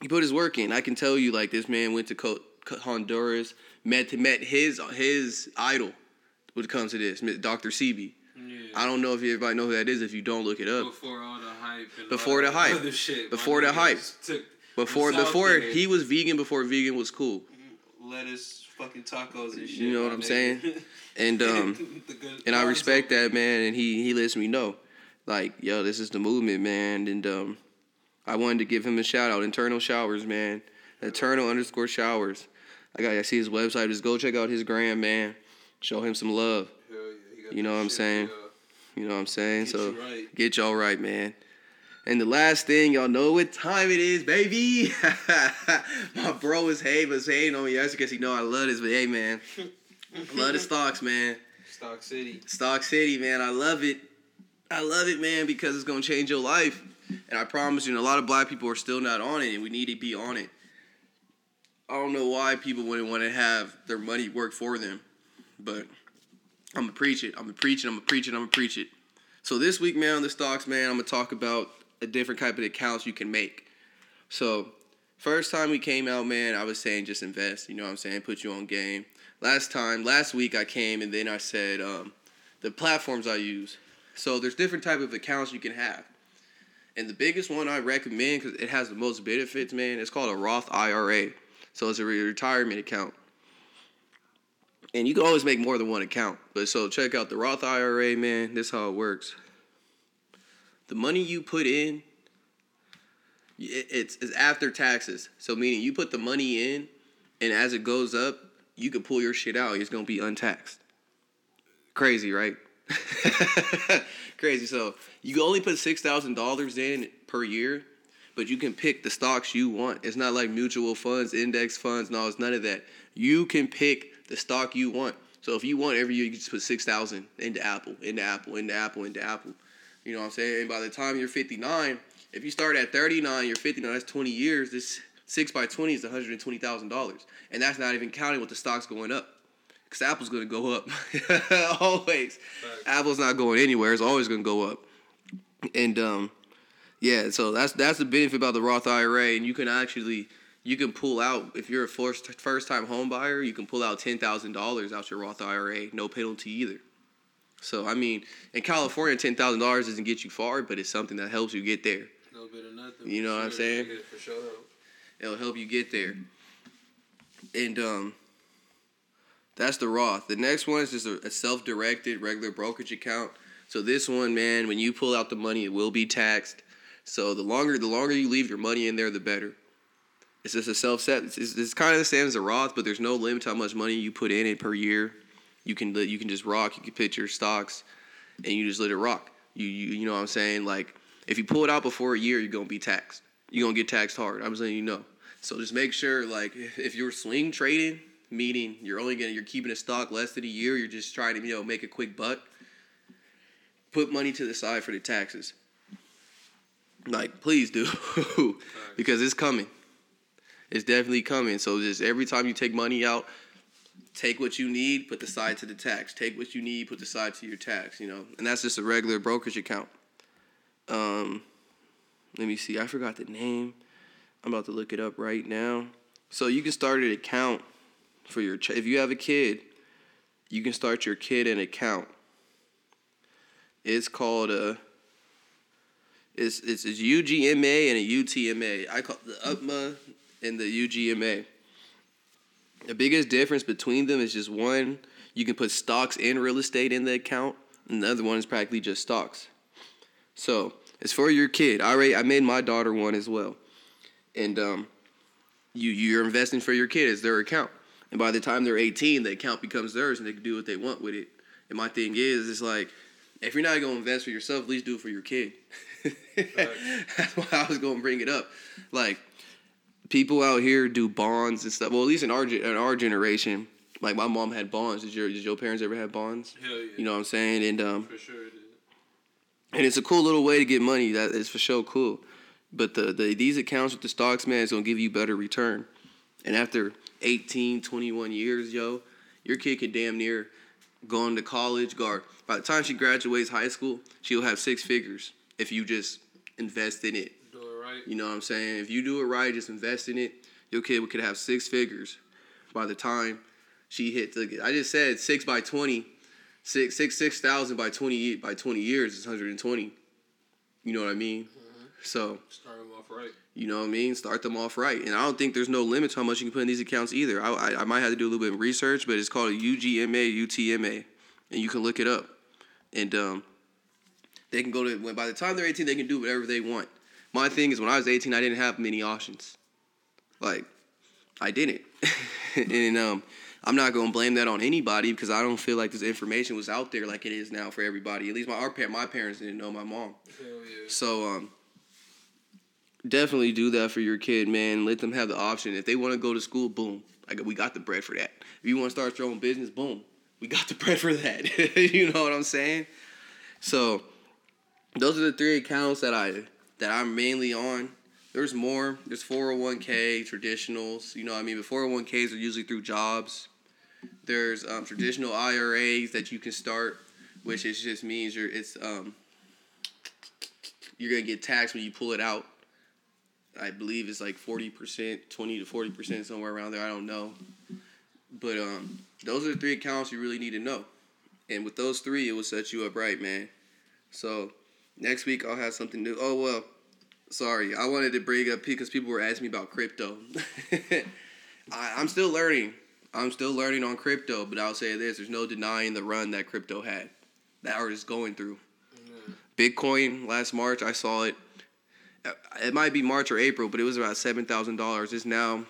S1: he put his work in. I can tell you, like this man went to Co- Honduras, met met his his idol when it comes to this, Dr. Sebi.
S2: Yeah.
S1: I don't know if everybody know who that is. If you don't look it up,
S2: Before all the hype. And
S1: Before the hype.
S2: Shit.
S1: Before the hype. Before before he was vegan, before vegan was cool.
S2: lettuce, fucking tacos and shit.
S1: You know what I'm
S2: nigga.
S1: saying? [LAUGHS] And um, and I respect that man, and he he lets me know, like yo, this is the movement, man. And um, I wanted to give him a shout out. Internal showers, man. Eternal underscore showers. I got I see his website. Just go check out his gram, man. Show him some love.
S2: Yeah,
S1: You know what I'm saying?
S2: yeah.
S1: You know what I'm saying? So
S2: right.
S1: get y'all right, man. And the last thing, y'all know what time it is, baby. [LAUGHS] My bro is hey, was hating on me yesterday because he know I love this, but hey, man, I love the [LAUGHS] stocks, man.
S2: Stock City.
S1: Stock City, man, I love it. I love it, man, because it's gonna change your life. And I promise you, and a lot of black people are still not on it, and we need to be on it. I don't know why people wouldn't want to have their money work for them, but I'm gonna preach it. I'm gonna preach it. I'm gonna preach it. I'm gonna preach it. So this week, man, on the stocks, man, I'm gonna talk about a different type of accounts you can make. So first time we came out, man, I was saying just invest. You know what I'm saying? Put you on game. Last time, last week, I came and then I said um, the platforms I use. So there's different type of accounts you can have. And the biggest one I recommend because it has the most benefits, man, it's called a Roth IRA. So it's a re- retirement account. And you can always make more than one account. But so check out the Roth IRA, man. This is how it works. The money you put in, it's, it's after taxes. So meaning you put the money in, and as it goes up, you can pull your shit out. It's gonna be untaxed. Crazy, right? [LAUGHS] Crazy. So you only put six thousand dollars in per year, but you can pick the stocks you want. It's not like mutual funds, index funds. No, it's none of that. You can pick the stock you want. So if you want every year, you can just put six thousand into Apple, into Apple, into Apple, into Apple. You know what I'm saying? And by the time you're 59, If you start at 39, you're 59. That's 20 years. This six by 20 is 120 thousand dollars, and that's not even counting with the stocks going up. Cause Apple's gonna go up [LAUGHS] always.
S2: Facts.
S1: Apple's not going anywhere. It's always gonna go up. And um, yeah. So that's that's the benefit about the Roth IRA, and you can actually you can pull out if you're a first first time home buyer, you can pull out ten thousand dollars out your Roth IRA, no penalty either. So I mean, in California, ten thousand dollars doesn't get you far, but it's something that helps you get there.
S2: No bit of nothing.
S1: You know what I'm saying?
S2: For sure.
S1: It'll help you get there. And um, that's the Roth. The next one is just a, a self-directed regular brokerage account. So this one, man, when you pull out the money, it will be taxed. So the longer the longer you leave your money in there, the better. It's just a self-set. It's, it's, it's kind of the same as a Roth, but there's no limit to how much money you put in it per year. You can you can just rock. You can pitch your stocks, and you just let it rock. You you you know what I'm saying? Like if you pull it out before a year, you're gonna be taxed. You're gonna get taxed hard. I'm saying you know. So just make sure, like, if, you're swing trading, meaning you're only gonna you're keeping a stock less than a year, you're just trying to you know make a quick buck. Put money to the side for the taxes. Like, please do, [LAUGHS] because it's coming. It's definitely coming. So just every time you take money out, take what you need, put the side to the tax. Take what you need, put the side to your tax. You know, and that's just a regular brokerage account. Um, let me see. I forgot the name. I'm about to look it up right now. So you can start an account for your ch- if you have a kid, you can start your kid an account. It's called a. It's it's, it's UGMA and a UTMA. I call the UTMA and the UGMA. The biggest difference between them is just one, you can put stocks and real estate in the account, and the other one is practically just stocks. So it's for your kid. I already I made my daughter one as well, and um, you you're investing for your kid. It's their account, and by the time they're 18, the account becomes theirs, and they can do what they want with it. And my thing is, it's like if you're not gonna invest for yourself, at least do it for your kid. [LAUGHS] That's why I was gonna bring it up. Like people out here do bonds and stuff. Well, at least in our in our generation, like my mom had bonds. Did your did your parents ever have bonds?
S2: Hell yeah.
S1: You know what I'm saying? And um,
S2: For sure it
S1: and it's a cool little way to get money. That is for sure cool. But the, the these accounts with the stocks, man, is gonna give you better return. And after 18, 21 years, yo, your kid could damn near go into college. Guard by the time she graduates high school, she'll have six figures if you just invest in it.
S2: Right.
S1: You know what I'm saying? If you do it right, just invest in it, your kid could have six figures by the time she hit the. I just said six by twenty, six six six thousand by twenty by twenty years is 120. You know what I mean? So
S2: Start them off right.
S1: you know what I mean. Start them off right, and I don't think there's no limit to how much you can put in these accounts either. I I, I might have to do a little bit of research, but it's called a UGMA UTMA, and you can look it up, and um, they can go to when by the time they're 18, they can do whatever they want. My thing is when I was 18, I didn't have many options. Like, I didn't, [LAUGHS] and um, I'm not gonna blame that on anybody because I don't feel like this information was out there like it is now for everybody. At least my our my parents didn't know my mom.
S2: Yeah.
S1: So um definitely do that for your kid, man. Let them have the option. If they want to go to school, boom. Like we got the bread for that. If you want to start your own business, boom. We got the [LAUGHS] bread for that. [LAUGHS] you know what I'm saying? So those are the three accounts that I that I'm mainly on. There's more. There's 401k, traditionals. You know I mean? But 401ks are usually through jobs. There's um, traditional IRAs that you can start, which is just means you're it's um you're gonna get taxed when you pull it out. I believe it's like forty percent, twenty to forty percent, somewhere around there. I don't know, but um, those are the three accounts you really need to know, and with those three, it will set you up right, man. So next week I'll have something new. Oh well, sorry, I wanted to bring up because people were asking me about crypto. [LAUGHS] I, I'm still learning. I'm still learning on crypto, but I'll say this: there's no denying the run that crypto had, that art is going through. Bitcoin last March, I saw it. It might be March or April, but it was about seven thousand dollars. It's now,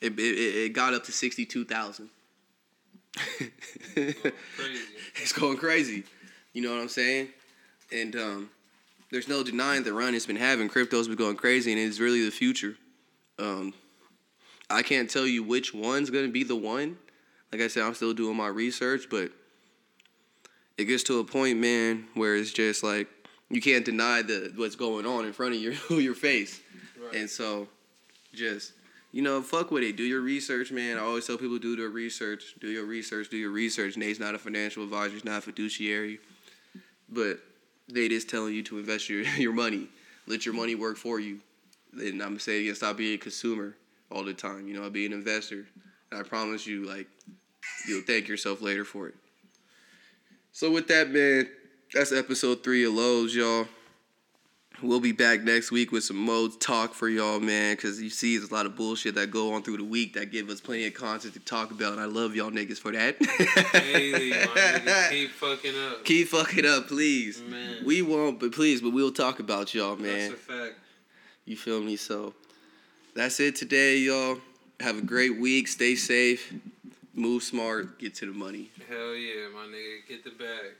S1: it, it it got up to sixty two thousand. [LAUGHS] It's going crazy. You know what I'm saying? And um, there's no denying the run it's been having. Crypto's been going crazy, and it's really the future. Um, I can't tell you which one's gonna be the one. Like I said, I'm still doing my research, but it gets to a point, man, where it's just like you can't deny the what's going on in front of your [LAUGHS] your face.
S2: Right.
S1: And so, just you know, fuck with it. Do your research, man. I always tell people do their research. Do your research. Do your research. Nate's not a financial advisor. He's not a fiduciary, but Nate just telling you to invest your [LAUGHS] your money. Let your money work for you. And I'm saying again, stop being a consumer all the time. You know, be an investor. And I promise you, like, you'll thank yourself later for it. So with that, man, that's episode three of Lowe's, y'all. We'll be back next week with some modes talk for y'all, man. Cause you see, there's a lot of bullshit that go on through the week that give us plenty of content to talk about, and I love y'all niggas for that. [LAUGHS]
S2: Nigga, keep fucking up.
S1: Keep fucking up, please.
S2: Man.
S1: We won't, but please, but we'll talk about y'all, man.
S2: That's a fact.
S1: You feel me? So that's it today, y'all. Have a great week. Stay safe. Move smart. Get to the money.
S2: Hell yeah, my nigga. Get the bag.